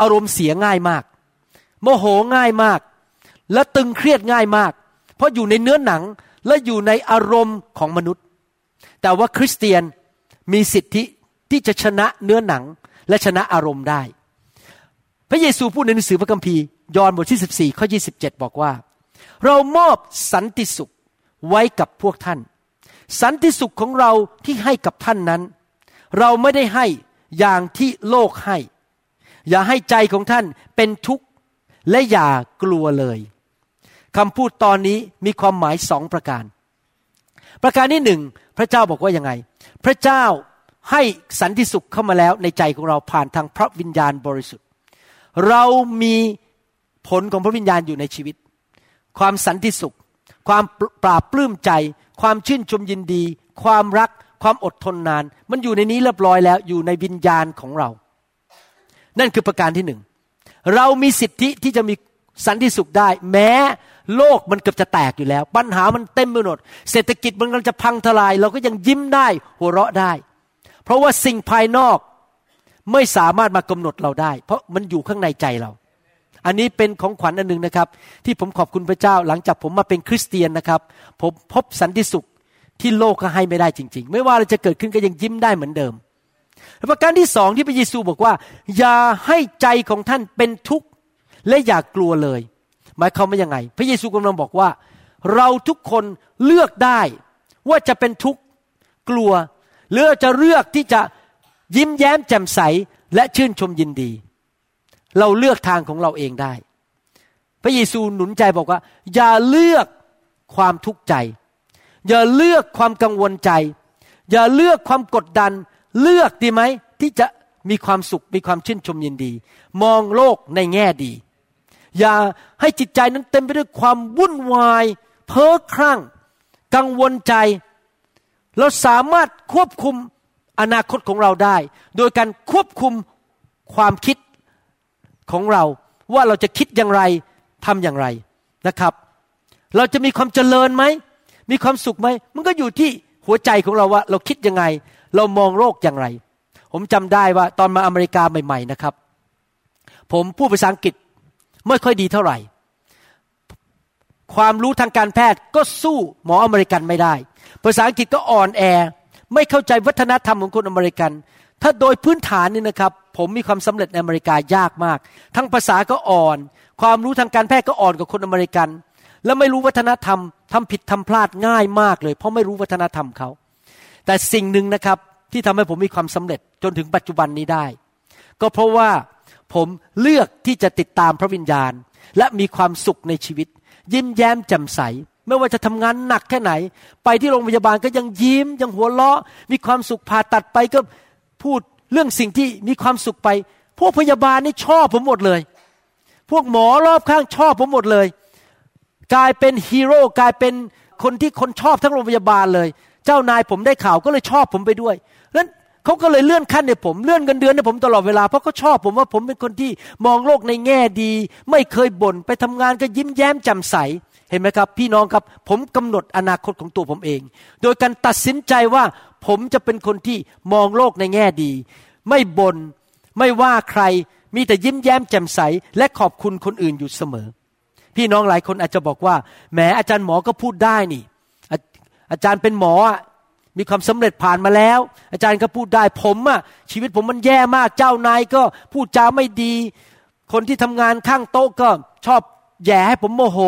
อารมณ์เสียง่ายมาก โมโหง่ายมาก และตึงเครียดง่ายมาก เพราะอยู่ในเนื้อหนังและอยู่ในอารมณ์ของมนุษย์ แต่ว่าคริสเตียนมีสิทธิที่จะชนะเนื้อหนังและชนะอารมณ์ได้ พระเยซูพูดในหนังสือพระคัมภีร์ยอห์นบทที่ 14 ข้อ 27 บอกว่า เรามอบสันติสุขไว้กับพวกท่าน สันติสุขของเราที่ให้กับท่านนั้น เราไม่ได้ให้อย่างที่โลกให้ อย่าให้ใจของท่านเป็นทุกข์และอย่ากลัวเลยคำพูดตอนนี้มีความหมายสองประการ ประการที่หนึ่ง พระเจ้าบอกว่ายังไง พระเจ้าให้สันติสุขเข้ามาแล้วในใจของเราผ่านทางพระวิญญาณบริสุทธิ์ เรามีผลของพระวิญญาณอยู่ในชีวิต ความสันติสุข ความปราบปลื้มใจ ความชื่นชมยินดี ความรักความอดทนนาน มันอยู่ในนี้เรียบร้อยแล้วอยู่ในวิญญาณของเรา นั่นคือประการที่หนึ่งเรามีสิทธิที่จะมีสันติสุขได้ แม้ โลกมันเกือบจะแตกอยู่แล้ว ปัญหามันเต็มไปหมด เศรษฐกิจมันกำลังจะพังทลาย เราก็ยังยิ้มได้หัวเราะได้ เพราะว่าสิ่งภายนอกไม่สามารถมากำหนดเราได้ เพราะมันอยู่ข้างในใจเรา อันนี้เป็นของขวัญอันหนึ่งนะครับ ที่ผมขอบคุณพระเจ้าหลังจากผมมาเป็นคริสเตียนนะครับ ผมพบสันติสุขที่โลกก็ให้ไม่ได้จริง ๆ ไม่ว่าอะไรจะเกิดขึ้นก็ยังยิ้มได้เหมือนเดิมประการที่สองที่พระเยซูบอกว่า อย่าให้ใจของท่านเป็นทุกข์และอย่ากลัวเลย หมายความว่ายังไง พระเยซูกำลังบอกว่า เราทุกคนเลือกได้ว่าจะเป็นทุกข์กลัว หรือจะเลือกที่จะยิ้มแย้มแจ่มใสและชื่นชมยินดี เราเลือกทางของเราเองได้ พระเยซูหนุนใจบอกว่า อย่าเลือกความทุกข์ใจ อย่าเลือกความกังวลใจ อย่าเลือกความกดดัน เลือกดีไหมที่จะมีความสุขมีความชื่นชมยินดี มองโลกในแง่ดี อย่าให้จิตใจนั้นเต็มไปด้วยความวุ่นวาย เพ้อคลั่ง กังวลใจ เราสามารถควบคุมอนาคตของเราได้ โดยการควบคุมความคิดของเรา ว่าเราจะคิดอย่างไรทำอย่างไรนะครับ เราจะมีความเจริญไหม มีความสุขไหม มันก็อยู่ที่หัวใจของเราว่า เราคิดยังไง เรามองโลกอย่างไร ผมจำได้ว่าตอนมาอเมริกาใหม่ ๆนะครับ ผมพูดภาษาอังกฤษ ไม่ค่อยดีเท่าไหร่ ความรู้ทางการแพทย์ก็สู้หมออเมริกันไม่ได้ ภาษาอังกฤษก็อ่อนแอ ไม่เข้าใจวัฒนธรรมของคนอเมริกัน ถ้าโดยพื้นฐานนี่นะครับ ผมมีความสำเร็จในอเมริกายากมาก ทั้งภาษาก็อ่อน ความรู้ทางการแพทย์ก็อ่อนกว่าคนอเมริกัน แล้วไม่รู้วัฒนธรรมทำผิดทำพลาดง่ายมากเลย เพราะไม่รู้วัฒนธรรมเขาแต่สิ่งหนึ่งนะครับที่ทำให้ผมมีความสำเร็จจนถึงปัจจุบันนี้ได้ ก็เพราะว่า ผมเลือกที่จะติดตามพระวิญญาณ และมีความสุขในชีวิต ยิ้มแย้มแจ่มใส ไม่ว่าจะทำงานหนักแค่ไหน ไปที่โรงพยาบาลก็ยังยิ้มยังหัวเราะ มีความสุขผ่าตัดไปก็พูดเรื่องสิ่งที่มีความสุขไป พวกพยาบาลนี่ชอบผมหมดเลย พวกหมอรอบข้างชอบผมหมดเลย กลายเป็นฮีโร่กลายเป็นคนที่คนชอบทั้งโรงพยาบาลเลย เจ้านายผมได้ข่าวก็เลยชอบผมไปด้วย เขาก็เลยเลื่อนขั้นในผมเลื่อนเงินเดือนในผมตลอดเวลาเพราะเขาชอบผมว่าผมเป็นคนที่มองโลกในแง่ดี ไม่เคยบน่นไปทำงานก็ยิ้มแย้มแจ่มใสเห็นไหมครับ พี่น้องครับ ผมกำหนดอนาคตของตัวผมเอง โดยการตัดสินใจว่าผมจะเป็นคนที่มองโลกในแง่ดี ไม่บน่นไม่ว่าใครมีแต่ยิ้มแย้มแจ่มใส และขอบคุณคนอื่นอยู่เสมอ พี่น้องหลายคนอาจจะบอกว่าแหมอาจารย์หมอก็พูดได้นี่ อาจารย์เป็นหมอ มีความสำเร็จผ่านมาแล้ว อาจารย์ก็พูดได้ผมอะชีวิตผมมันแย่มากเจ้านายก็พูดจาไม่ดี คนที่ทำงานข้างโต๊ะก็ชอบแย่ให้ผมโมโห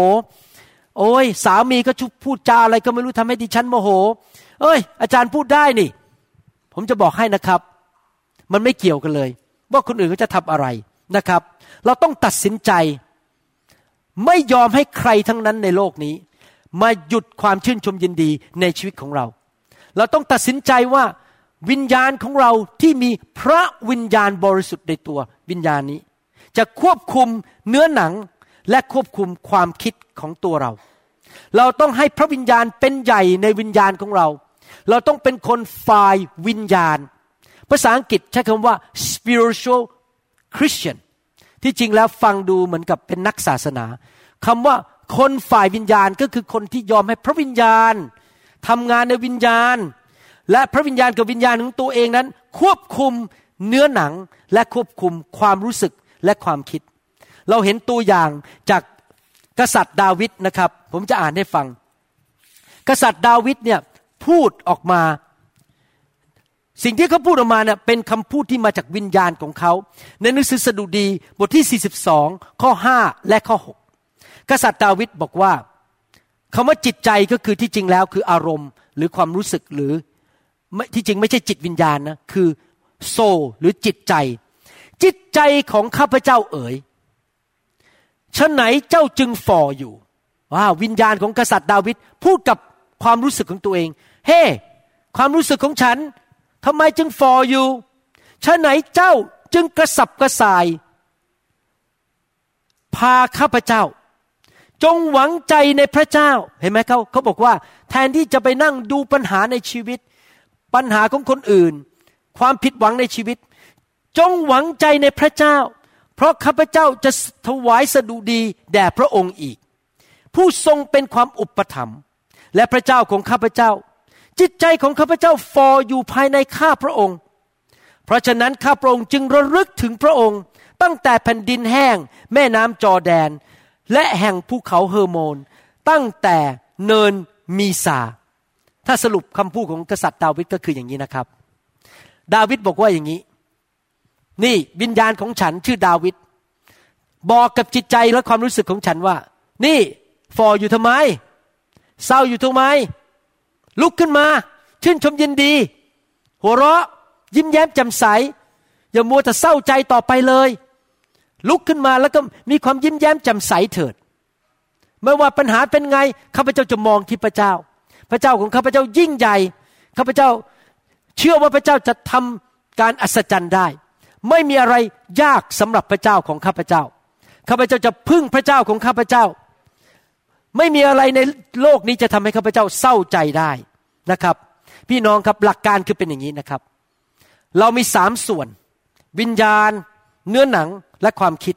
โอ้ยสามีก็ชุบพูดจาอะไรก็ไม่รู้ทำให้ดิฉันโมโห เอ้ย อาจารย์พูดได้นี่ ผมจะบอกให้นะครับ มันไม่เกี่ยวกันเลย ว่าคนอื่นเขาจะทำอะไรนะครับ เราต้องตัดสินใจ ไม่ยอมให้ใครทั้งนั้นในโลกนี้ มาหยุดความชื่นชมยินดีในชีวิตของเรา เราต้องตัดสินใจว่าวิญญาณของเราที่มีพระวิญญาณบริสุทธิ์ในตัววิญญาณนี้ จะควบคุมเนื้อหนังและควบคุมความคิดของตัวเรา เราต้องให้พระวิญญาณเป็นใหญ่ในวิญญาณของเรา เราต้องเป็นคนฝ่ายวิญญาณ ภาษาอังกฤษใช้คำว่า spiritual Christian ที่จริงแล้วฟังดูเหมือนกับเป็นนักศาสนาคำว่าคนฝ่ายวิญญาณก็คือคนที่ยอมให้พระวิญญาณ ทำงานในวิญญาณ และพระวิญญาณกับวิญญาณของตัวเองนั้น ควบคุมเนื้อหนังและควบคุมความรู้สึกและความคิด เราเห็นตัวอย่างจากกษัตริย์ดาวิดนะครับ ผมจะอ่านให้ฟัง กษัตริย์ดาวิดเนี่ยพูดออกมา สิ่งที่เขาพูดออกมาเนี่ยเป็นคำพูดที่มาจากวิญญาณของเขา ในหนังสือสดุดีบทที่ 42 ข้อ 5 และข้อ 6 กษัตริย์ดาวิดบอกว่า คำว่าจิตใจก็คือที่จริงแล้วคืออารมณ์หรือความรู้สึกหรือที่จริงไม่ใช่จิตวิญญาณนะคือโซหรือจิตใจ จิตใจของข้าพเจ้าเอ๋ยฉะไหนเจ้าจึงฝ่ออยู่ว่าวิญญาณของกษัตริย์ดาวิดพูดกับความรู้สึกของตัวเอง เฮ้ hey, ความรู้สึกของฉันทำไมจึงฝ่ออยู่ฉะไหนเจ้าจึงกระสับกระส่าย พาข้าพเจ้า จงหวังใจในพระเจ้า เห็นไหมเขาเขาบอกว่า แทนที่จะไปนั่งดูปัญหาในชีวิต ปัญหาของคนอื่น ความผิดหวังในชีวิต จงหวังใจในพระเจ้า เพราะข้าพเจ้าจะถวายสดุดีแด่พระองค์อีก ผู้ทรงเป็นความอุปถัมภ์และพระเจ้าของข้าพเจ้า จิตใจของข้าพเจ้าฟออยู่ภายในข้าพระองค์ เพราะฉะนั้นข้าพระองค์จึงระลึกถึงพระองค์ตั้งแต่แผ่นดินแห้ง แม่น้ำจอแดน และแห่งภูเขาเฮอร์โมน ตั้งแต่เนินมีซา ถ้าสรุปคำพูดของกษัตริย์ดาวิดก็คืออย่างนี้นะครับ ดาวิดบอกว่าอย่างนี้ นี่วิญญาณของฉันชื่อดาวิดบอกกับจิตใจและความรู้สึกของฉันว่า นี่ฟออยู่ทำไม เศร้าอยู่ทำไม ลุกขึ้นมา ชื่นชมยินดี หัวเราะ ยิ้มแย้มแจ่มใส อย่ามัวแต่เศร้าใจต่อไปเลย ลุกขึ้นมาแล้วก็มีความยิ้มแย้มแจ่มใสเถิดไม่ว่าปัญหาเป็นไงข้าพเจ้าจะมองที่พระเจ้า พระเจ้าของข้าพเจ้ายิ่งใหญ่ข้าพเจ้าเชื่อว่าพระเจ้าจะทำการอัศจรรย์ได้ ไม่มีอะไรยากสำหรับพระเจ้าของข้าพเจ้าข้าพเจ้าจะพึ่งพระเจ้าของข้าพเจ้า ไม่มีอะไรในโลกนี้จะทำให้ข้าพเจ้าเศร้าใจได้นะครับ พี่น้องครับหลักการคือเป็นอย่างนี้นะครับ เรามีสามส่วน วิญญาณ เนื้อหนังและความคิด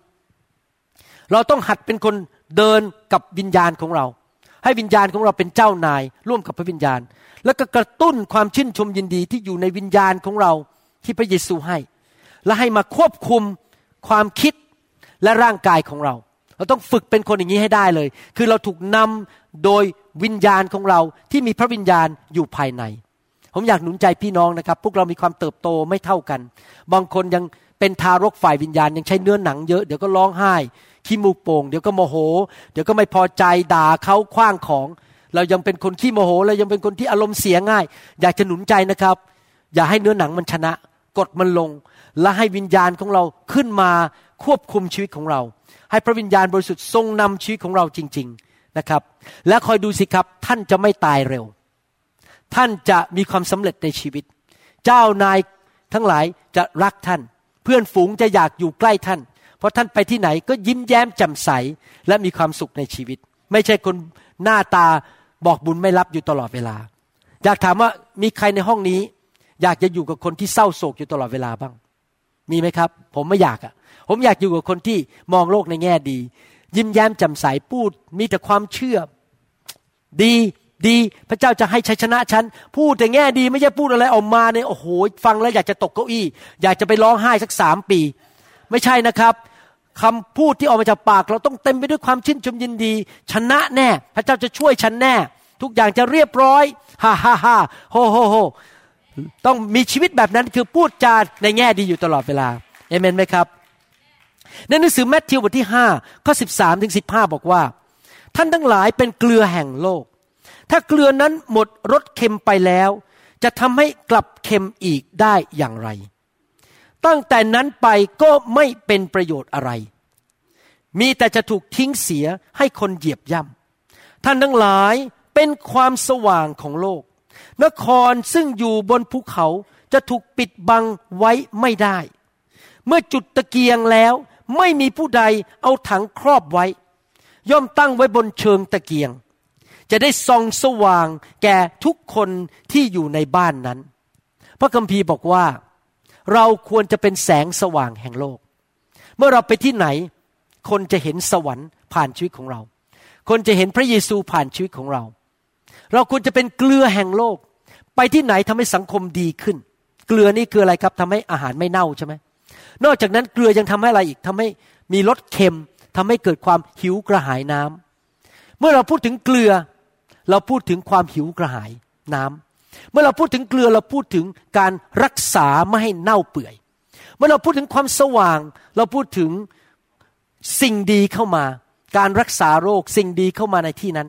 เราต้องหัดเป็นคนเดินกับวิญญาณของเรา ให้วิญญาณของเราเป็นเจ้านาย ร่วมกับพระวิญญาณ แล้วก็กระตุ้นความชื่นชมยินดีที่อยู่ในวิญญาณของเราที่พระเยซูให้ และให้มาควบคุมความคิดและร่างกายของเรา เราต้องฝึกเป็นคนอย่างนี้ให้ได้เลย คือเราถูกนำโดยวิญญาณของเราที่มีพระวิญญาณอยู่ภายใน ผมอยากหนุนใจพี่น้องนะครับ พวกเรามีความเติบโตไม่เท่ากัน บางคนยัง เป็นทารกฝ่ายวิญญาณยังใช้เนื้อหนังเยอะเดี๋ยวก็ร้องไห้ขี้มูกโป่งเดี๋ยวก็โมโห เดี๋ยวก็ไม่พอใจด่าเขาคว้างของ เรายังเป็นคนขี้โมโหเรายังเป็นคนที่อารมณ์เสียง่าย อยากจะหนุนใจนะครับ อย่าให้เนื้อหนังมันชนะ กดมันลง และให้วิญญาณของเราขึ้นมาควบคุมชีวิตของเรา ให้พระวิญญาณบริสุทธิ์ทรงนำชีวิตของเราจริง ๆนะครับ และคอยดูสิครับท่านจะไม่ตายเร็ว ท่านจะมีความสำเร็จในชีวิต เจ้านายทั้งหลายจะรักท่าน เพื่อนฝูงจะอยากอยู่ใกล้ท่าน เพราะท่านไปที่ไหนก็ยิ้มแย้มแจ่มใสและมีความสุขในชีวิต ไม่ใช่คนหน้าตาบอกบุญไม่รับอยู่ตลอดเวลา อยากถามว่ามีใครในห้องนี้ อยากจะอยู่กับคนที่เศร้าโศกอยู่ตลอดเวลาบ้าง มีไหมครับ ผมไม่อยากอะ่ะ ผมอยากอยู่กับคนที่มองโลกในแง่ดี ยิ้มแย้มแจ่มใสพูด มีแต่ความเชื่อ ดี ดี พระเจ้าจะให้ชัยชนะฉัน พูดแต่แง่ดีไม่ใช่พูดอะไรออกมาเนี่ยโอ้โหฟังแล้วอยากจะตกเก้าอี้ อยากจะไปร้องไห้สักสามปี ไม่ใช่นะครับคำพูดที่ออกมาจากปากเราต้องเต็มไปด้วยความชื่นชมยินดี ชนะแน่ พระเจ้าจะช่วยฉันแน่ ทุกอย่างจะเรียบร้อยฮ่าฮ่าฮ่าโฮโฮโฮต้องมีชีวิตแบบนั้นคือพูดจาในแง่ดีอยู่ตลอดเวลาเอเมนไหมครับในหนังสือแมทธิวบทที่5ข้อ13ถึง15 บอกว่า ท่านทั้งหลายเป็นเกลือแห่งโลก ถ้าเกลือนั้นหมดรสเค็มไปแล้ว จะทำให้กลับเค็มอีกได้อย่างไร ตั้งแต่นั้นไปก็ไม่เป็นประโยชน์อะไร มีแต่จะถูกทิ้งเสียให้คนเหยียบย่ำท่านทั้งหลายเป็นความสว่างของโลก นครซึ่งอยู่บนภูเขาจะถูกปิดบังไว้ไม่ได้ เมื่อจุดตะเกียงแล้วไม่มีผู้ใดเอาถังครอบไว้ ย่อมตั้งไว้บนเชิงตะเกียง จะได้ส่องสว่างแก่ทุกคนที่อยู่ในบ้านนั้น พระคัมภีร์บอกว่า เราควรจะเป็นแสงสว่างแห่งโลก เมื่อเราไปที่ไหน คนจะเห็นสวรรค์ผ่านชีวิตของเรา คนจะเห็นพระเยซูผ่านชีวิตของเรา เราควรจะเป็นเกลือแห่งโลก ไปที่ไหนทำให้สังคมดีขึ้น เกลือนี่คืออะไรครับทำให้อาหารไม่เน่าใช่ไหมนอกจากนั้นเกลือยังทำให้อะไรอีกทำให้มีรสเค็มทำให้เกิดความหิวกระหายน้ำเมื่อเราพูดถึงเกลือ เราพูดถึงความหิวกระหายน้ำเมื่อเราพูดถึงเกลือเราพูดถึงการรักษาไม่ให้เน่าเปื่อย เมื่อเราพูดถึงความสว่าง เราพูดถึงสิ่งดีเข้ามา การรักษาโรคสิ่งดีเข้ามาในที่นั้น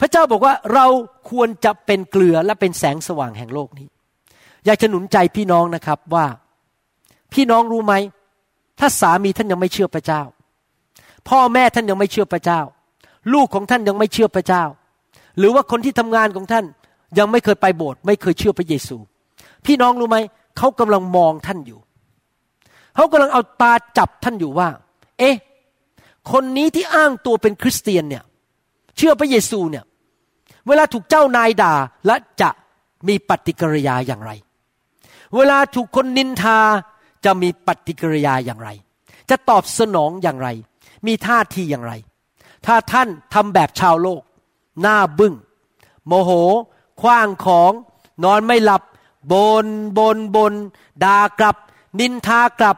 พระเจ้าบอกว่าเราควรจะเป็นเกลือและเป็นแสงสว่างแห่งโลกนี้ อยากจะหนุนใจพี่น้องนะครับว่าพี่น้องรู้ไหมถ้าสามีท่านยังไม่เชื่อพระเจ้า พ่อแม่ท่านยังไม่เชื่อพระเจ้า ลูกของท่านยังไม่เชื่อพระเจ้า หรือว่าคนที่ทำงานของท่านยังไม่เคยไปโบสถ์ไม่เคยเชื่อพระเยซู พี่น้องรู้ไหมเขากำลังมองท่านอยู่ เขากำลังเอาตาจับท่านอยู่ว่า เอ๊ะคนนี้ที่อ้างตัวเป็นคริสเตียนเนี่ย เชื่อพระเยซูเนี่ย เวลาถูกเจ้านายด่าและจะมีปฏิกิริยาอย่างไร เวลาถูกคนนินทาจะมีปฏิกิริยาอย่างไร จะตอบสนองอย่างไร มีท่าทีอย่างไร ถ้าท่านทำแบบชาวโลก หน้าบึง้ง โมโหคว้างของ นอนไม่หลับบนบนบนด่ากลับ นินทากลับ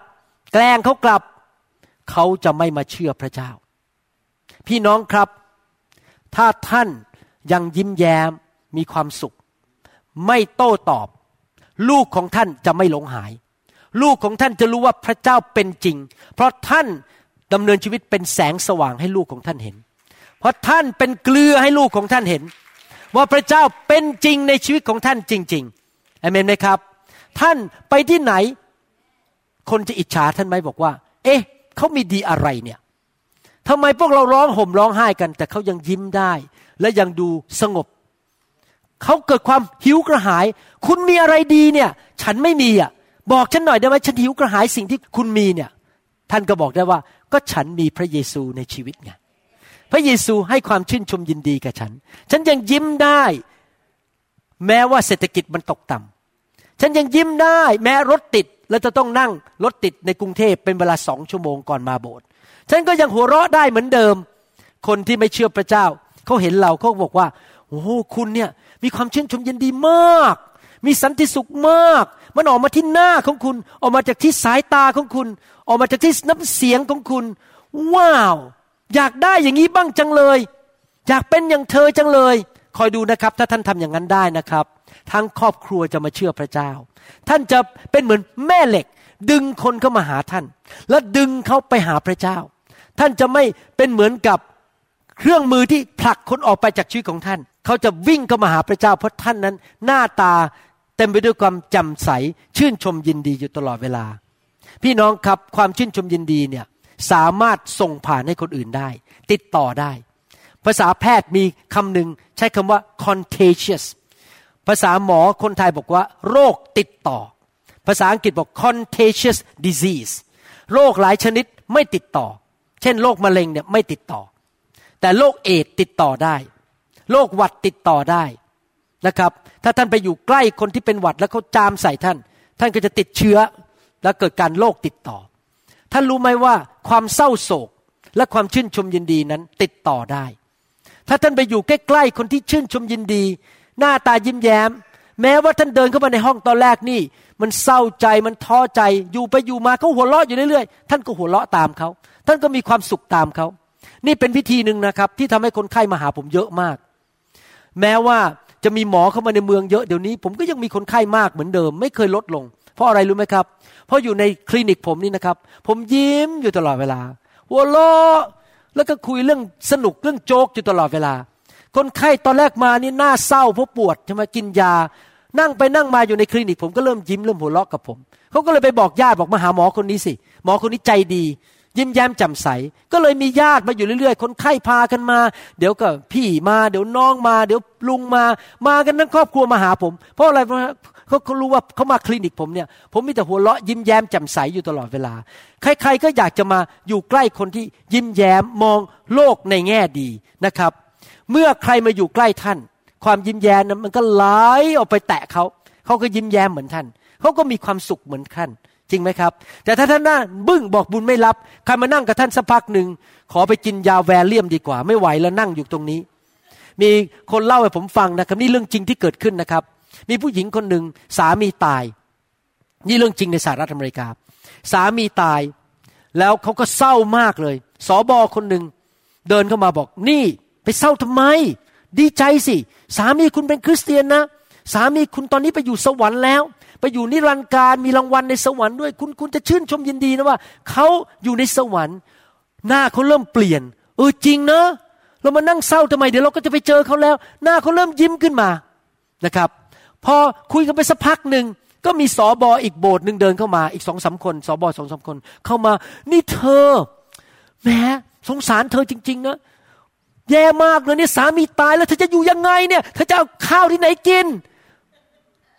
แกล้งเขากลับ เขาจะไม่มาเชื่อพระเจ้า พี่น้องครับ ถ้าท่านยังยิ้มแย้มมีความสุข ไม่โต้ตอบ ลูกของท่านจะไม่หลงหาย ลูกของท่านจะรู้ว่าพระเจ้าเป็นจริง เพราะท่านดำเนินชีวิตเป็นแสงสว่างให้ลูกของท่านเห็น เพราะท่านเป็นเกลือให้ลูกของท่านเห็น ว่าพระเจ้าเป็นจริงในชีวิตของท่านจริงๆอเมนไหมครับ ท่านไปที่ไหน คนจะอิจฉาท่านไหมบอกว่า เอ๊ะเขามีดีอะไรเนี่ยทำไมพวกเราร้องห่มร้องไห้กัน แต่เขายังยิ้มได้ และยังดูสงบเขาเกิดความหิวกระหาย คุณมีอะไรดีเนี่ย ฉันไม่มีอะ บอกฉันหน่อยได้ไหมฉันหิวกระหายสิ่งที่คุณมีเนี่ย ท่านก็บอกได้ว่า ก็ฉันมีพระเยซูในชีวิตไง พระเยซูให้ความชื่นชมยินดีกับฉัน ฉันยังยิ้มได้ แม้ว่าเศรษฐกิจมันตกต่ำฉันยังยิ้มได้ แม้รถติดแล้วจะต้องนั่งรถติดในกรุงเทพเป็นเวลาสองชั่วโมงก่อนมาโบสถ์ฉันก็ยังหัวเราะได้เหมือนเดิม คนที่ไม่เชื่อพระเจ้าเขาเห็นเราเขาบอกว่าโอ้โหคุณเนี่ยมีความชื่นชมยินดีมาก มีสันติสุขมาก มันออกมาที่หน้าของคุณ ออกมาจากที่สายตาของคุณ ออกมาจากที่น้ำเสียงของคุณ ว้าว อยากได้อย่างนี้บ้างจังเลย อยากเป็นอย่างเธอจังเลย คอยดูนะครับ ถ้าท่านทำอย่างนั้นได้นะครับ ทั้งครอบครัวจะมาเชื่อพระเจ้า ท่านจะเป็นเหมือนแม่เหล็ก ดึงคนเข้ามาหาท่าน และดึงเขาไปหาพระเจ้า ท่านจะไม่เป็นเหมือนกับเครื่องมือที่ผลักคนออกไปจากชีวิตของท่าน เขาจะวิ่งเข้ามาหาพระเจ้า เพราะท่านนั้น หน้าตาเต็มไปด้วยความจำใส ชื่นชมยินดีอยู่ตลอดเวลา พี่น้องครับความชื่นชมยินดีเนี่ย สามารถส่งผ่านให้คนอื่นได้ ติดต่อได้ ภาษาแพทย์มีคำหนึ่งใช้คำว่า contagious ภาษาหมอคนไทยบอกว่า โรคติดต่อ ภาษาอังกฤษบอก contagious disease โรคหลายชนิดไม่ติดต่อ เช่นโรคมะเร็งเนี่ยไม่ติดต่อ แต่โรคเอดติดต่อได้ โรคหวัดติดต่อได้นะครับ ถ้าท่านไปอยู่ใกล้คนที่เป็นหวัดแล้วเขาจามใส่ท่าน ท่านก็จะติดเชื้อแล้วเกิดการโรคติดต่อ ท่านรู้ไหมว่าความเศร้าโศกและความชื่นชมยินดีนั้นติดต่อได้ ถ้าท่านไปอยู่ใกล้ๆคนที่ชื่นชมยินดี หน้าตายิ้มแย้ม แม้ว่าท่านเดินเข้ามาในห้องตอนแรกนี่ มันเศร้าใจมันท้อใจอยู่ไปอยู่มาเขาหัวเราะอยู่เรื่อยๆท่านก็หัวเราะตามเขาท่านก็มีความสุขตามเขานี่เป็นวิธีหนึ่งนะครับ ที่ทำให้คนไข้มาหาผมเยอะมาก แม้ว่าจะมีหมอเข้ามาในเมืองเยอะเดี๋ยวนี้ ผมก็ยังมีคนไข้มากเหมือนเดิม ไม่เคยลดลง เพราะอะไรรู้ไหมครับ เพราะอยู่ในคลินิกผมนี่นะครับ ผมยิ้มอยู่ตลอดเวลา หัวเราะแล้วก็คุยเรื่องสนุกเรื่องโจ๊กอยู่ตลอดเวลา คนไข้ตอนแรกมานี่หน้าเศร้าเพราะปวดใช่ไหมกินยา นั่งไปนั่งมาอยู่ในคลินิก ผมก็เริ่มยิ้มเริ่มหัวเราะกับผมเขาก็เลยไปบอกญาติบอกมาหาหมอคนนี้สิ หมอคนนี้ใจดียิ้มแย้มแจ่มใส ก็เลยมีญาติมาอยู่เรื่อยๆ คนไข้พากันมา เดี๋ยวก็พี่มา เดี๋ยวน้องมา เดี๋ยวลุงมา มากันทั้งครอบครัวมาหาผม เพราะอะไร เขาเขารู้ว่าเขามาคลินิกผมเนี่ย ผมมีแต่หัวเราะยิ้มแย้มแจ่มใสอยู่ตลอดเวลา ใคร ๆ ก็อยากจะมาอยู่ใกล้คนที่ยิ้มแย้มมองโลกในแง่ดีนะครับ เมื่อใครมาอยู่ใกล้ท่าน ความยิ้มแย้มนั้นมันก็ไหลออกไปแตะเขาเขาก็ยิ้มแย้มเหมือนท่านเขาก็มีความสุขเหมือนท่านจริงไหมครับ แต่ถ้าท่านน้าบึ้งบอกบุญไม่รับ ใครมานั่งกับท่านสักพักหนึ่ง ขอไปกินยาแวเลียมดีกว่า ไม่ไหวแล้วนั่งอยู่ตรงนี้ มีคนเล่าให้ผมฟังนะครับ นี่เรื่องจริงที่เกิดขึ้นนะครับ มีผู้หญิงคนหนึ่งสามีตาย นี่เรื่องจริงในสหรัฐอเมริกา สามีตายแล้วเขาก็เศร้ามากเลย สอบอคนหนึ่งเดินเข้ามาบอกนี่ไปเศร้าทำไม ดีใจสิ สามีคุณเป็นคริสเตียนนะ สามีคุณตอนนี้ไปอยู่สวรรค์แล้ว ไปอยู่นิรันดร์การมีรางวัลในสวรรค์ด้วย คุณคุณจะชื่นชมยินดีนะว่าเขาอยู่ในสวรรค์ หน้าเขาเริ่มเปลี่ยน เออจริงเนอะเรามานั่งเศร้าทำไมเดี๋ยวเราก็จะไปเจอเขาแล้ว หน้าเขาเริ่มยิ้มขึ้นมานะครับ พอคุยกันไปสักพักหนึ่งก็มีสอบออีกโบสถ์หนึ่งเดินเข้ามาอีกสองสาคนสอบอสองสาคน เข้ามา นี่เธอแหมสงสารเธอจริง ๆ นะแย่มากเลยเนี่ยสามีตายแล้วเธอจะอยู่ยังไงเนี่ยเธอจะเอาข้าวที่ไหนกิน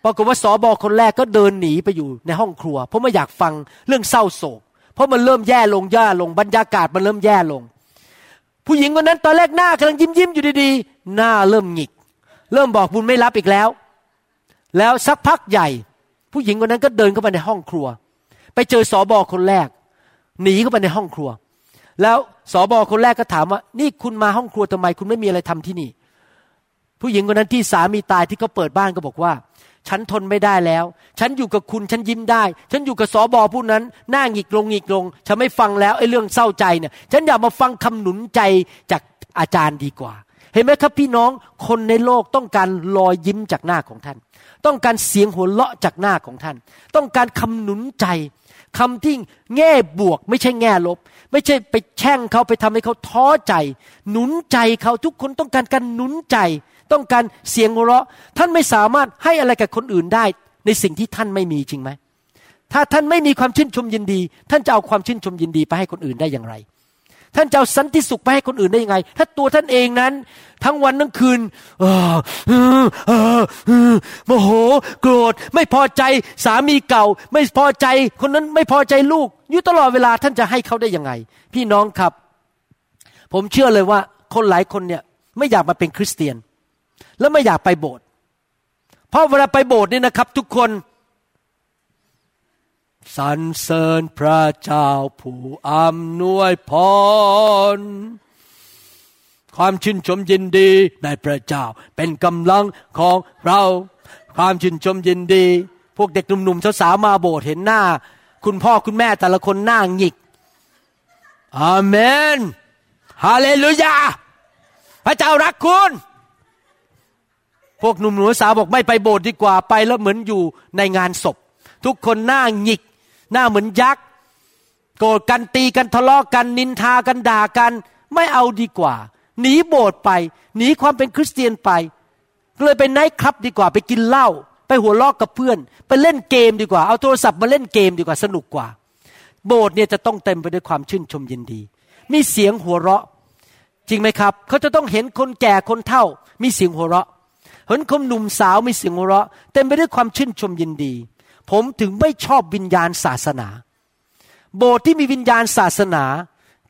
ปรากฏว่าสอบอคนแรกก็เดินหนีไปอยู่ในห้องครัว เพราะไม่อยากฟังเรื่องเศร้าโศก เพราะมันเริ่มแย่ลงแย่ลงบรรยากาศมันเริ่มแย่ลง ผู้หญิงคนนั้นตอนแรกหน้ากำลังยิ้มยิ้มอยู่ดีๆ หน้าเริ่มหงิก เริ่มบอกบุญไม่รับอีกแล้ว แล้วสักพักใหญ่ ผู้หญิงคนนั้นก็เดินเข้าไปในห้องครัว ไปเจอสอบอคนแรก หนีเข้าไปในห้องครัว แล้วสอบอคนแรกก็ถามว่า นี่คุณมาห้องครัวทำไม คุณไม่มีอะไรทำที่นี่ ผู้หญิงคนนั้นที่สามีตายที่เขาเปิดบ้านก็บอกว่า ฉันทนไม่ได้แล้ว ฉันอยู่กับคุณฉันยิ้มได้ ฉันอยู่กับสอบอผู้นั้นหน้าหงิกลงหงิกลง ฉันไม่ฟังแล้วไอ้เรื่องเศร้าใจเนี่ยฉันอยากมาฟังคำหนุนใจจากอาจารย์ดีกว่า เห็นไหมครับพี่น้องคนในโลกต้องการรอยยิ้มจากหน้าของท่าน ต้องการเสียงหัวเราะจากหน้าของท่าน ต้องการคำหนุนใจคำที่แง่บวก ไม่ใช่แง่ลบ ไม่ใช่ไปแช่งเขาไปทำให้เขาท้อใจ หนุนใจเขาทุกคนต้องการการหนุนใจ ต้องการเสียงหัวเราะ ท่านไม่สามารถให้อะไรกับคนอื่นได้ ในสิ่งที่ท่านไม่มีจริงไหมถ้าท่านไม่มีความชื่นชมยินดี ท่านจะเอาความชื่นชมยินดีไปให้คนอื่นได้อย่างไร ท่านจะเอาสันติสุขไปให้คนอื่นได้ยังไง ถ้าตัวท่านเองนั้น ทั้งวันทั้งคืนเออเออเออเออโมโห โกรธ ไม่พอใจสามีเก่า ไม่พอใจคนนั้นไม่พอใจลูกอยู่ตลอดเวลาท่านจะให้เขาได้ยังไง พี่น้องครับ ผมเชื่อเลยว่า คนหลายคนเนี่ย ไม่อยากมาเป็นคริสเตียน แล้วไม่อยากไปโบสถ์เพราะเวลาไปโบสถ์เนี่ยนะครับ ทุกคน สรรเสริญพระเจ้าผู้อำนวยพร ความชื่นชมยินดีในพระเจ้าเป็นกำลังของเรา ความชื่นชมยินดี พวกเด็กหนุ่มๆสาวๆมาโบสถ์เห็นหน้า คุณพ่อคุณแม่แต่ละคนหน้าหงิก อาเมน ฮาเลลูยา พระเจ้ารักคุณ พวกหนุ่มหนูสาวบอกไม่ไปโบสถ์ดีกว่าไปแล้วเหมือนอยู่ในงานศพ ทุกคนหน้าหงิก หน้าเหมือนยักษ์โกรธกันตีกันทะเลาะกันนินทากันด่ากัน ไม่เอาดีกว่า หนีโบสถ์ไป หนีความเป็นคริสเตียนไปเลยไปไนท์คลับดีกว่าไปกินเหล้าไปหัวลอกกับเพื่อน ไปเล่นเกมดีกว่า เอาโทรศัพท์มาเล่นเกมดีกว่าสนุกกว่า โบสถ์เนี่ยจะต้องเต็มไปด้วยความชื่นชมยินดี มีเสียงหัวเราะ จริงไหมครับ เขาจะต้องเห็นคนแก่คนเฒ่า มีเสียงหัวเราะเห็นคนหนุ่มสาวมีเสียงหัวเราะ เต็มไปด้วยความชื่นชมยินดี ผมถึงไม่ชอบวิญญาณศาสนา โบสถ์ที่มีวิญญาณศาสนา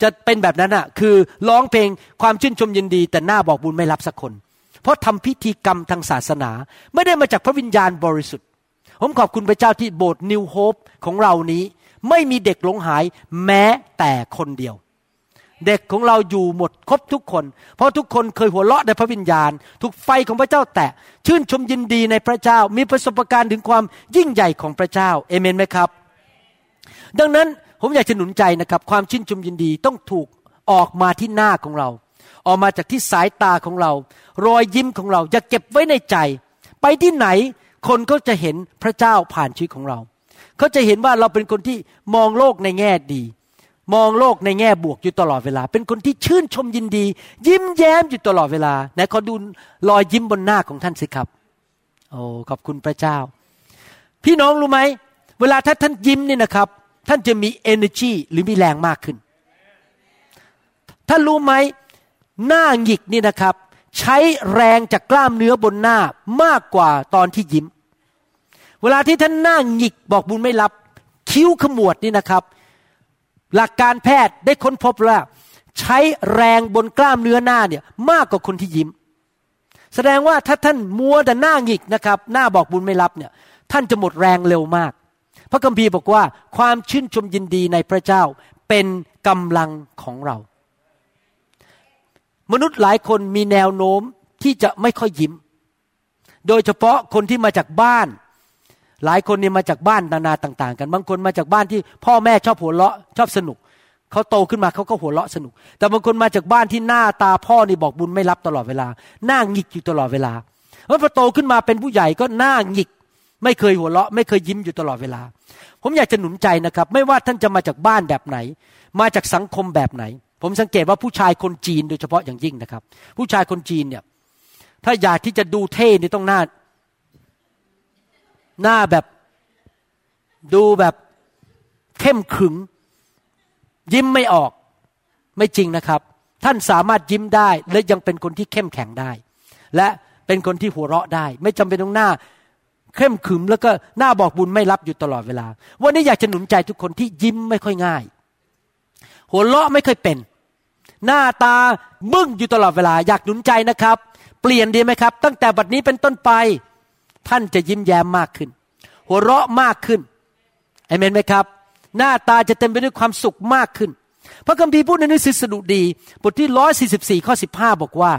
จะเป็นแบบนั้นอะคือร้องเพลงความชื่นชมยินดี แต่หน้าบอกบุญไม่รับสักคน เพราะทำพิธีกรรมทางศาสนา ไม่ได้มาจากพระวิญญาณบริสุทธิ์ ผมขอบคุณพระเจ้าที่โบสถ์นิวโฮปของเรานี้ ไม่มีเด็กหลงหายแม้แต่คนเดียว เด็กของเราอยู่หมดครบทุกคน เพราะทุกคนเคยหัวเราะในพระวิญญาณ ถูกไฟของพระเจ้าแตะ ชื่นชมยินดีในพระเจ้า มีประสบการณ์ถึงความยิ่งใหญ่ของพระเจ้าเอเมนไหมครับ ดังนั้นผมอยากจะหนุนใจนะครับ ความชื่นชมยินดีต้องถูกออกมาที่หน้าของเรา ออกมาจากที่สายตาของเรา รอยยิ้มของเรา อย่าเก็บไว้ในใจ ไปที่ไหนคนก็จะเห็นพระเจ้าผ่านชีวิตของเรา เขาจะเห็นว่าเราเป็นคนที่มองโลกในแง่ดี มองโลกในแง่บวกอยู่ตลอดเวลา เป็นคนที่ชื่นชมยินดี ยิ้มแย้มอยู่ตลอดเวลาไหนขอดูรอยยิ้มบนหน้าของท่านสิครับ โอ้ขอบคุณพระเจ้า พี่น้องรู้ไหมเวลาถ้าท่านยิ้มนี่นะครับ ท่านจะมี energy หรือมีแรงมากขึ้นถ้านรู้ไหมหน้าหงิกนี่นะครับ ใช้แรงจากกล้ามเนื้อบนหน้ามากกว่าตอนที่ยิ้ม เวลาที่ท่านหน้าหงิกบอกบุญไม่รับ คิ้วขมวดนี่นะครับ หลักการแพทย์ได้ค้นพบว่าใช้แรงบนกล้ามเนื้อหน้าเนี่ยมากกว่าคนที่ยิ้ม แสดงว่าถ้าท่านมัวแต่หน้าหงิกนะครับ หน้าบอกบุญไม่รับเนี่ย ท่านจะหมดแรงเร็วมาก พระคัมภีร์บอกว่าความชื่นชมยินดีในพระเจ้าเป็นกำลังของเรา มนุษย์หลายคนมีแนวโน้มที่จะไม่ค่อยยิ้ม โดยเฉพาะคนที่มาจากบ้าน หลายคนเนี่ยมาจากบ้านนานาต่าง ๆ กัน บางคนมาจากบ้านที่พ่อแม่ชอบหัวเราะชอบสนุกเขาโตขึ้นมาเขาก็หัวเราะสนุก แต่บางคนมาจากบ้านที่หน้าตาพ่อนี่บอกบุญไม่รับตลอดเวลา หน้าหงิกอยู่ตลอดเวลาเพราะพอโตขึ้นมาเป็นผู้ใหญ่ก็หน้าหงิก ไม่เคยหัวเราะ ไม่เคยยิ้มอยู่ตลอดเวลา ผมอยากจะหนุนใจนะครับ ไม่ว่าท่านจะมาจากบ้านแบบไหน มาจากสังคมแบบไหน ผมสังเกตว่าผู้ชายคนจีนโดยเฉพาะอย่างยิ่งนะครับ ผู้ชายคนจีนเนี่ยถ้าอยากที่จะดูเท่นี่ต้องหน้า หน้าแบบดูแบบเข้มขึง ยิ้มไม่ออกไม่จริงนะครับ ท่านสามารถยิ้มได้และยังเป็นคนที่เข้มแข็งได้ และเป็นคนที่หัวเราะได้ ไม่จำเป็นต้องหน้าเข้มขึมแล้วก็หน้าบอกบุญไม่รับอยู่ตลอดเวลา วันนี้อยากจะหนุนใจทุกคนที่ยิ้มไม่ค่อยง่าย หัวเราะไม่ค่อยเป็น หน้าตาบึ้งอยู่ตลอดเวลา อยากหนุนใจนะครับ เปลี่ยนดีไหมครับ ตั้งแต่บัดนี้เป็นต้นไป ท่านจะยิ้มแย้มมากขึ้น หัวเราะมากขึ้นเอเมนไหมครับ หน้าตาจะเต็มไปด้วยความสุขมากขึ้น พระคัมภีร์พูดในหนังสือสดุดี บทที่ร้อยสี่สิบสี่ข้อสิบห้าบอกว่า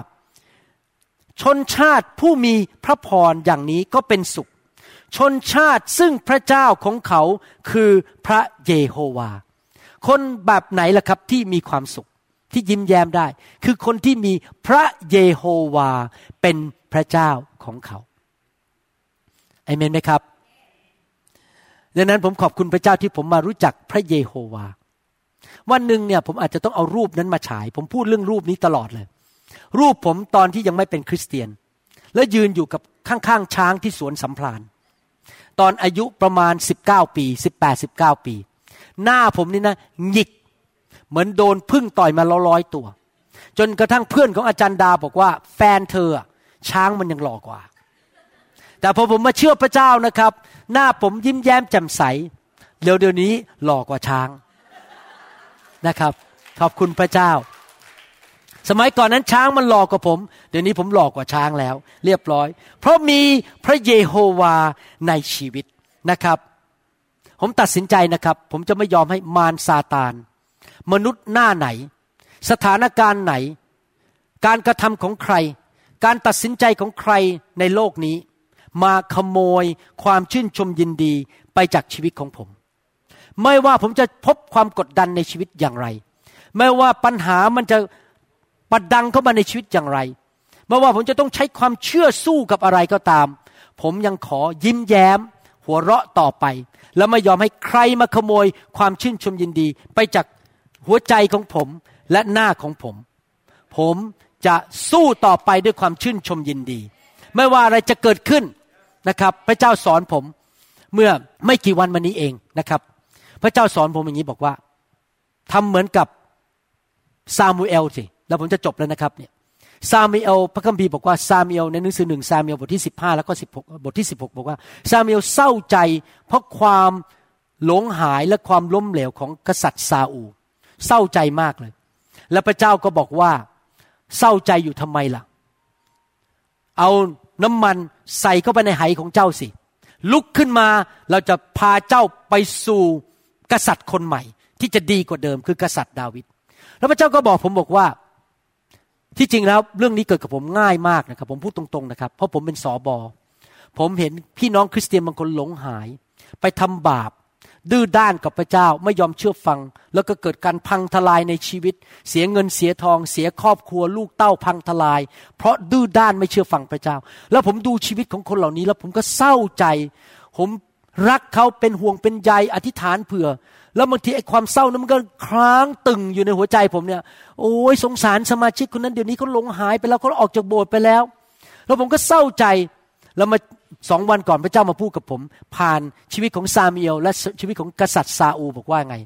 ชนชาติผู้มีพระพรอย่างนี้ก็เป็นสุข ชนชาติซึ่งพระเจ้าของเขาคือพระเยโฮวา คนแบบไหนล่ะครับที่มีความสุขที่ยิ้มแย้มได้ คือคนที่มีพระเยโฮวาเป็นพระเจ้าของเขา อเมนไหมครับดังนั้นผมขอบคุณพระเจ้าที่ผมมารู้จักพระเยโฮวา วันหนึ่งเนี่ยผมอาจจะต้องเอารูปนั้นมาฉาย ผมพูดเรื่องรูปนี้ตลอดเลย รูปผมตอนที่ยังไม่เป็นคริสเตียน แล้วยืนอยู่กับข้างๆช้างที่สวนสัมพลานตอนอายุประมาณ 19 ปี 18 19 ปี หน้าผมนี่นะหงิก เหมือนโดนพึ่งต่อยมาร้อยตัว จนกระทั่งเพื่อนของอาจารย์ดาบอกว่า แฟนเธอช้างมันยังหล่อกว่า แต่พอผมมาเชื่อพระเจ้านะครับ หน้าผมยิ้มแย้มแจ่มใสเดี๋ยวเดี๋ยวนี้หล่อกว่าช้างนะครับ ขอบคุณพระเจ้า สมัยก่อนนั้นช้างมันหลอกกว่าผม เดี๋ยวนี้ผมหลอกกว่าช้างแล้ว เรียบร้อย เพราะมีพระเยโฮวาในชีวิตนะครับ ผมตัดสินใจนะครับ ผมจะไม่ยอมให้มารซาตาน มนุษย์หน้าไหน สถานการณ์ไหน การกระทำของใคร การตัดสินใจของใครในโลกนี้ มาขโมยความชื่นชมยินดีไปจากชีวิตของผม ไม่ว่าผมจะพบความกดดันในชีวิตอย่างไร ไม่ว่าปัญหามันจะประดังเข้ามาในชีวิตอย่างไร ไม่ว่าผมจะต้องใช้ความเชื่อสู้กับอะไรก็ตาม ผมยังขอยิ้มแย้ม หัวเราะต่อไป แล้วไม่ยอมให้ใครมาขโมยความชื่นชมยินดี ไปจากหัวใจของผมและหน้าของผม ผมจะสู้ต่อไปด้วยความชื่นชมยินดี ไม่ว่าอะไรจะเกิดขึ้น นะครับ พระเจ้าสอนผมเมื่อไม่กี่วันมานี้เองนะครับ พระเจ้าสอนผมอย่างนี้บอกว่าทำเหมือนกับซามูเอลสิแล้วผมจะจบแล้วนะครับเนี่ยซามูเอลพระคัมภีร์บอกว่าซามูเอลในหนังสือหนึ่งซามูเอลบทที่สิบห้าแล้วก็สิบหกบทที่สิบหกบอกว่าซามูเอลเศร้าใจ เพราะความหลงหายและความล้มเหลวของกษัตริย์ซาอู เศร้าใจมากเลย และพระเจ้าก็บอกว่าเศร้าใจอยู่ทำไมล่ะ เอาน้ำมัน ใส่เข้าไปในไหของเจ้าสิ ลุกขึ้นมาเราจะพาเจ้าไปสู่กษัตริย์คนใหม่ ที่จะดีกว่าเดิมคือกษัตริย์ดาวิดแล้วพระเจ้าก็บอกผมบอกว่าที่จริงแล้วเรื่องนี้เกิดกับผมง่ายมากนะครับ ผมพูดตรงๆนะครับ เพราะผมเป็นสอบอผมเห็นพี่น้องคริสเตียนบางคนหลงหาย ไปทำบาป ดื้อด้านกับพระเจ้าไม่ยอมเชื่อฟัง แล้วก็เกิดการพังทลายในชีวิต เสียเงินเสียทอง เสียครอบครัวลูกเต้าพังทลาย เพราะดื้อด้านไม่เชื่อฟังพระเจ้า แล้วผมดูชีวิตของคนเหล่านี้ แล้วผมก็เศร้าใจ ผมรักเขาเป็นห่วงเป็นใยอธิษฐานเผื่อ แล้วบางทีไอ้ความเศร้านั้นมันก็ค้างตึงอยู่ในหัวใจผมเนี่ย โอ้ยสงสารสมาชิกคนนั้นเดี๋ยวนี้เขาหลงหายไปแล้วเขาออกจากโบสถ์ไปแล้ว แล้วผมก็เศร้าใจแล้วมา สองวันก่อนพระเจ้ามาพูดกับผม ผ่านชีวิตของซามีเอลและชีวิตของกษัตริย์ซาอูบอกว่าไง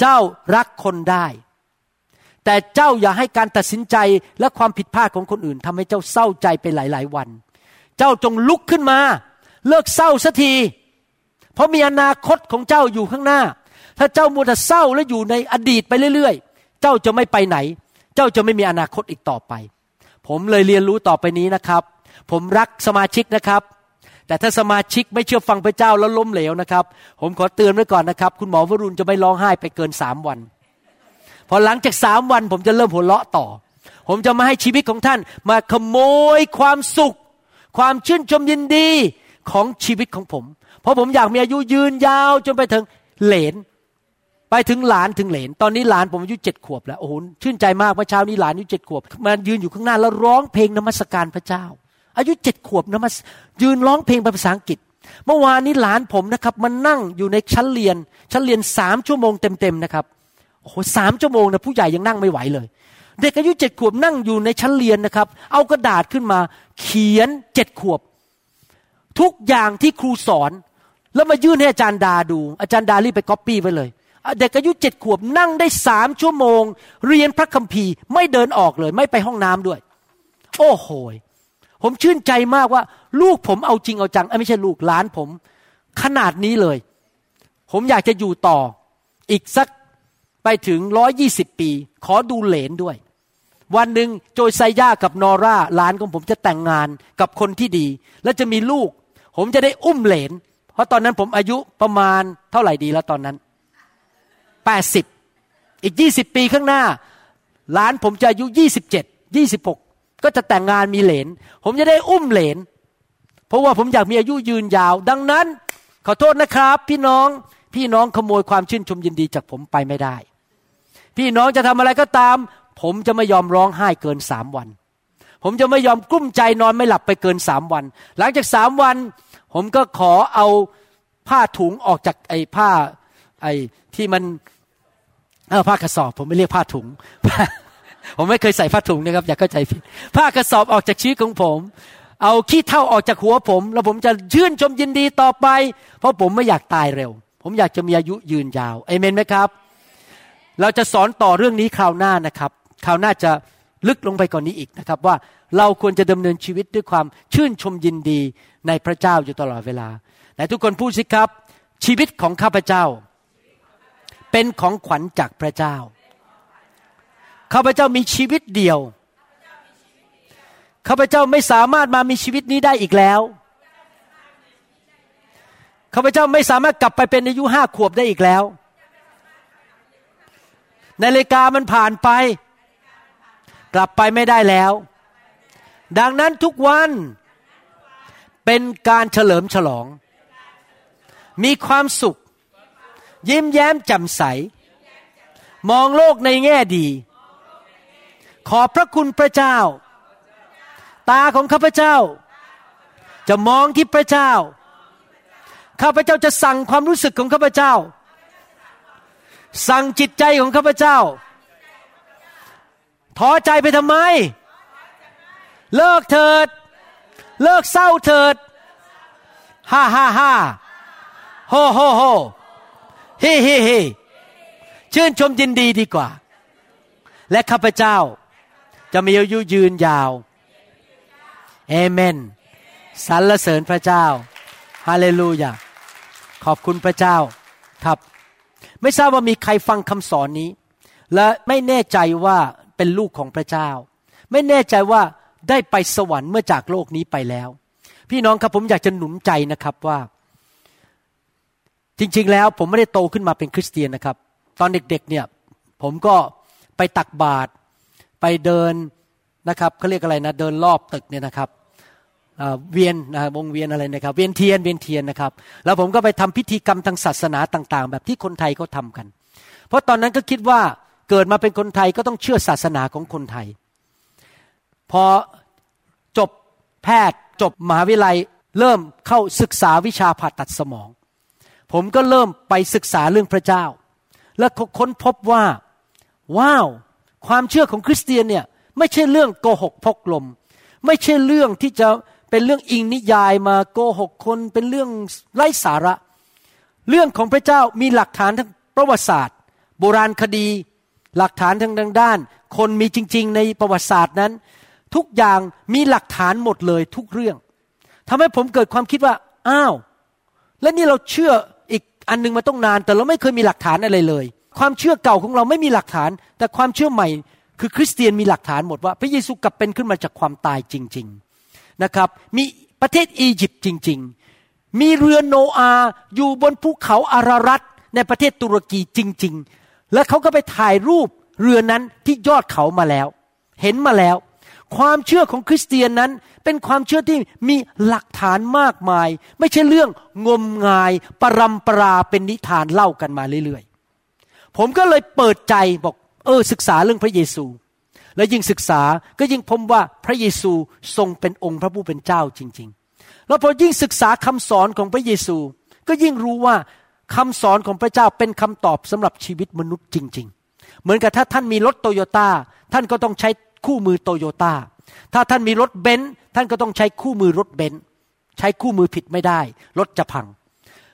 เจ้ารักคนได้ แต่เจ้าอย่าให้การตัดสินใจและความผิดพลาดของคนอื่นทำให้เจ้าเศร้าใจไปหลาย ๆ วัน เจ้าจงลุกขึ้นมา เลิกเศร้าสักที เพราะมีอนาคตของเจ้าอยู่ข้างหน้า ถ้าเจ้ามัวแต่เศร้าและอยู่ในอดีตไปเรื่อย ๆ เจ้าจะไม่ไปไหน เจ้าจะไม่มีอนาคตอีกต่อไป ผมเลยเรียนรู้ต่อไปนี้นะครับ ผมรักสมาชิกนะครับ แต่ถ้าสมาชิกไม่เชื่อฟังพระเจ้าแล้วล้มเหลวนะครับ ผมขอเตือนไว้ก่อนนะครับ คุณหมอวรุณจะไม่ร้องไห้ไปเกินสามวัน พอหลังจากสามวันผมจะเริ่มหัวเราะต่อ ผมจะมาให้ชีวิตของท่าน มาขโมยความสุข ความชื่นชมยินดีของชีวิตของผม เพราะผมอยากมีอายุยืนยาวจนไปถึงเหลน ไปถึงหลานถึงเหลน ตอนนี้หลานผมอายุเจ็ดขวบแล้วโอ้โหชื่นใจมากเมื่อเช้านี้หลานอายุเจ็ดขวบมายืนอยู่ข้างหน้าแล้วร้องเพลงนมัสการพระเจ้า อายุเจ็ดขวบนะมัสยืนร้องเพลงเป็นภาษาอังกฤษ เมื่อวานนี้หลานผมนะครับมันนั่งอยู่ในชั้นเรียน ชั้นเรียนสามชั่วโมงเต็มๆนะครับโอ้โหสามชั่วโมงนะผู้ใหญ่ยังนั่งไม่ไหวเลย เด็กอายุเจ็ดขวบนั่งอยู่ในชั้นเรียนนะครับ เอากระดาษขึ้นมา เขียนเจ็ดขวบ ทุกอย่างที่ครูสอน แล้วมายื่นให้อาจารย์ดาดู อาจารย์ดารีบไปก๊อปปี้ไว้เลยเด็กอายุเจ็ดขวบนั่งได้สามชั่วโมง เรียนพระคัมภีร์ไม่เดินออกเลย ไม่ไปห้องน้ำด้วย โอ้โห ผมชื่นใจมากว่า ลูกผมเอาจริงเอาจังไม่ใช่ลูกหลานผม ขนาดนี้เลย ผมอยากจะอยู่ต่อ อีกสักไปถึงร้อยี่สิบปี ขอดูเหลนด้วย วันหนึ่งโจยไซย่ากับนอร่าหลานของผมจะแต่งงานกับคนที่ดี และจะมีลูก ผมจะได้อุ้มเหลน เพราะตอนนั้นผมอายุประมาณเท่าไหร่ดีแล้วตอนนั้นแปดสิบอีกยี่สิบปีข้างหน้าหลานผมจะอายุยี่สิบเจ็ดยี่สิบหก ก็จะแต่งงานมีเหลน ผมจะได้อุ้มเหลน เพราะว่าผมอยากมีอายุยืนยาว ดังนั้น ขอโทษนะครับ พี่น้องพี่น้องขโมยความชื่นชมยินดีจากผมไปไม่ได้ พี่น้องจะทำอะไรก็ตาม ผมจะไม่ยอมร้องไห้เกินสามวัน ผมจะไม่ยอมกลุ้มใจนอนไม่หลับไปเกินสามวัน หลังจากสามวัน ผมก็ขอเอาผ้าถุงออกจากไอ้ผ้าไอ้ที่มันเออผ้ากระสอบ ผมไม่เรียกผ้าถุง ผมไม่เคยใส่ผ้าถุงนะครับ อย่าเข้าใจผิดผ้ากระสอบออกจากชีวิตของผม เอาขี้เท่าออกจากหัวผม แล้วผมจะชื่นชมยินดีต่อไป เพราะผมไม่อยากตายเร็ว ผมอยากจะมีอายุยืนยาวเอเมนไหมครับ เราจะสอนต่อเรื่องนี้คราวหน้านะครับคราวหน้าจะลึกลงไปกว่านนี้อีกนะครับ ว่าเราควรจะดำเนินชีวิตด้วยความชื่นชมยินดีในพระเจ้าอยู่ตลอดเวลาไหนทุกคนพูดสิครับ ชีวิตของข้าพเจ้า เป็นของขวัญจากพระเจ้า ข้าพเจ้ามีชีวิตเดียว ข้าพเจ้าไม่สามารถมามีชีวิตนี้ได้อีกแล้ว ข้าพเจ้าไม่สามารถกลับไปเป็นอายุห้าขวบได้อีกแล้วนาฬิกามันผ่านไป กลับไปไม่ได้แล้ว ดังนั้นทุกวันเป็นการเฉลิมฉลอง มีความสุข ยิ้มแย้มแจ่มใส มองโลกในแง่ดี ขอบพระคุณพระเจ้า ตาของข้าพเจ้า จะมองที่พระเจ้า ข้าพเจ้าจะสั่งความรู้สึกของข้าพเจ้า สั่งจิตใจของข้าพเจ้าท้อใจไปทำไม เลิกเถิด เลิกเศร้าเถิดฮ่าฮ่าฮ่าโฮโฮโฮเฮ่เฮ่เฮ่ชื่นชมยินดีดีกว่า และข้าพเจ้า จะมีอายุยืนยาวเอเมนสรรเสริญพระเจ้าฮาเลลูยาขอบคุณพระเจ้าครับ ไม่ทราบว่ามีใครฟังคำสอนนี้ และไม่แน่ใจว่าเป็นลูกของพระเจ้า ไม่แน่ใจว่าได้ไปสวรรค์เมื่อจากโลกนี้ไปแล้ว พี่น้องครับผมอยากจะหนุนใจนะครับว่า จริงๆแล้วผมไม่ได้โตขึ้นมาเป็นคริสเตียนนะครับ ตอนเด็กๆเนี่ยผมก็ไปตักบาตร ไปเดินนะครับเขาเรียกอะไรนะเดินรอบตึกเนี่ยนะครับเวียนนะวงเวียนอะไรนะครับ เวียนเทียนเวียนเทียนนะครับ แล้วผมก็ไปทำพิธีกรรมทางศาสนาต่าง ๆ แบบที่คนไทยเขาทำกัน เพราะตอนนั้นก็คิดว่าเกิดมาเป็นคนไทยก็ต้องเชื่อศาสนาของคนไทย พอจบแพทย์จบมหาวิทยาลัยเริ่มเข้าศึกษาวิชาผ่าตัดสมอง ผมก็เริ่มไปศึกษาเรื่องพระเจ้า และค้นพบว่า ว้าว ความเชื่อของคริสเตียนเนี่ยไม่ใช่เรื่องโกหกพกลม ไม่ใช่เรื่องที่จะเป็นเรื่องอิงนิยายมาโกหกคนเป็นเรื่องไร้สาระ เรื่องของพระเจ้ามีหลักฐานทั้งประวัติศาสตร์ โบราณคดี หลักฐานทางด้าน คนมีจริง ๆ ในประวัติศาสตร์นั้น ทุกอย่างมีหลักฐานหมดเลยทุกเรื่องทำให้ผมเกิดความคิดว่าอ้าว และนี่เราเชื่ออีกอันนึงมาต้องนาน แต่เราไม่เคยมีหลักฐานอะไรเลย ความเชื่อเก่าของเราไม่มีหลักฐาน แต่ความเชื่อใหม่ คือคริสเตียนมีหลักฐานหมดว่า พระเยซูกลับเป็นขึ้นมาจากความตายจริง ๆนะครับ มีประเทศอียิปต์จริง ๆ มีเรือโนอาอยู่บนภูเขาอารารัตในประเทศตุรกีจริง ๆ และเขาก็ไปถ่ายรูปเรือนั้นที่ยอดเขามาแล้ว เห็นมาแล้ว ความเชื่อของคริสเตียนนั้นเป็นความเชื่อที่มีหลักฐานมากมาย ไม่ใช่เรื่องงมงาย ปรำปราเป็นนิทานเล่ากันมาเรื่อย ผมก็เลยเปิดใจบอก เออ ศึกษาเรื่องพระเยซู และยิ่งศึกษาก็ยิ่งพบว่าพระเยซูทรงเป็นองค์พระผู้เป็นเจ้าจริง ๆ แล้วพอยิ่งศึกษาคำสอนของพระเยซู ก็ยิ่งรู้ว่าคำสอนของพระเจ้าเป็นคำตอบสำหรับชีวิตมนุษย์จริง ๆ เหมือนกับถ้าท่านมีรถโตโยต้าท่านก็ต้องใช้คู่มือโตโยต้าถ้าท่านมีรถเบนซ์ท่านก็ต้องใช้คู่มือรถเบนซ์ใช้คู่มือผิดไม่ได้ รถจะพัง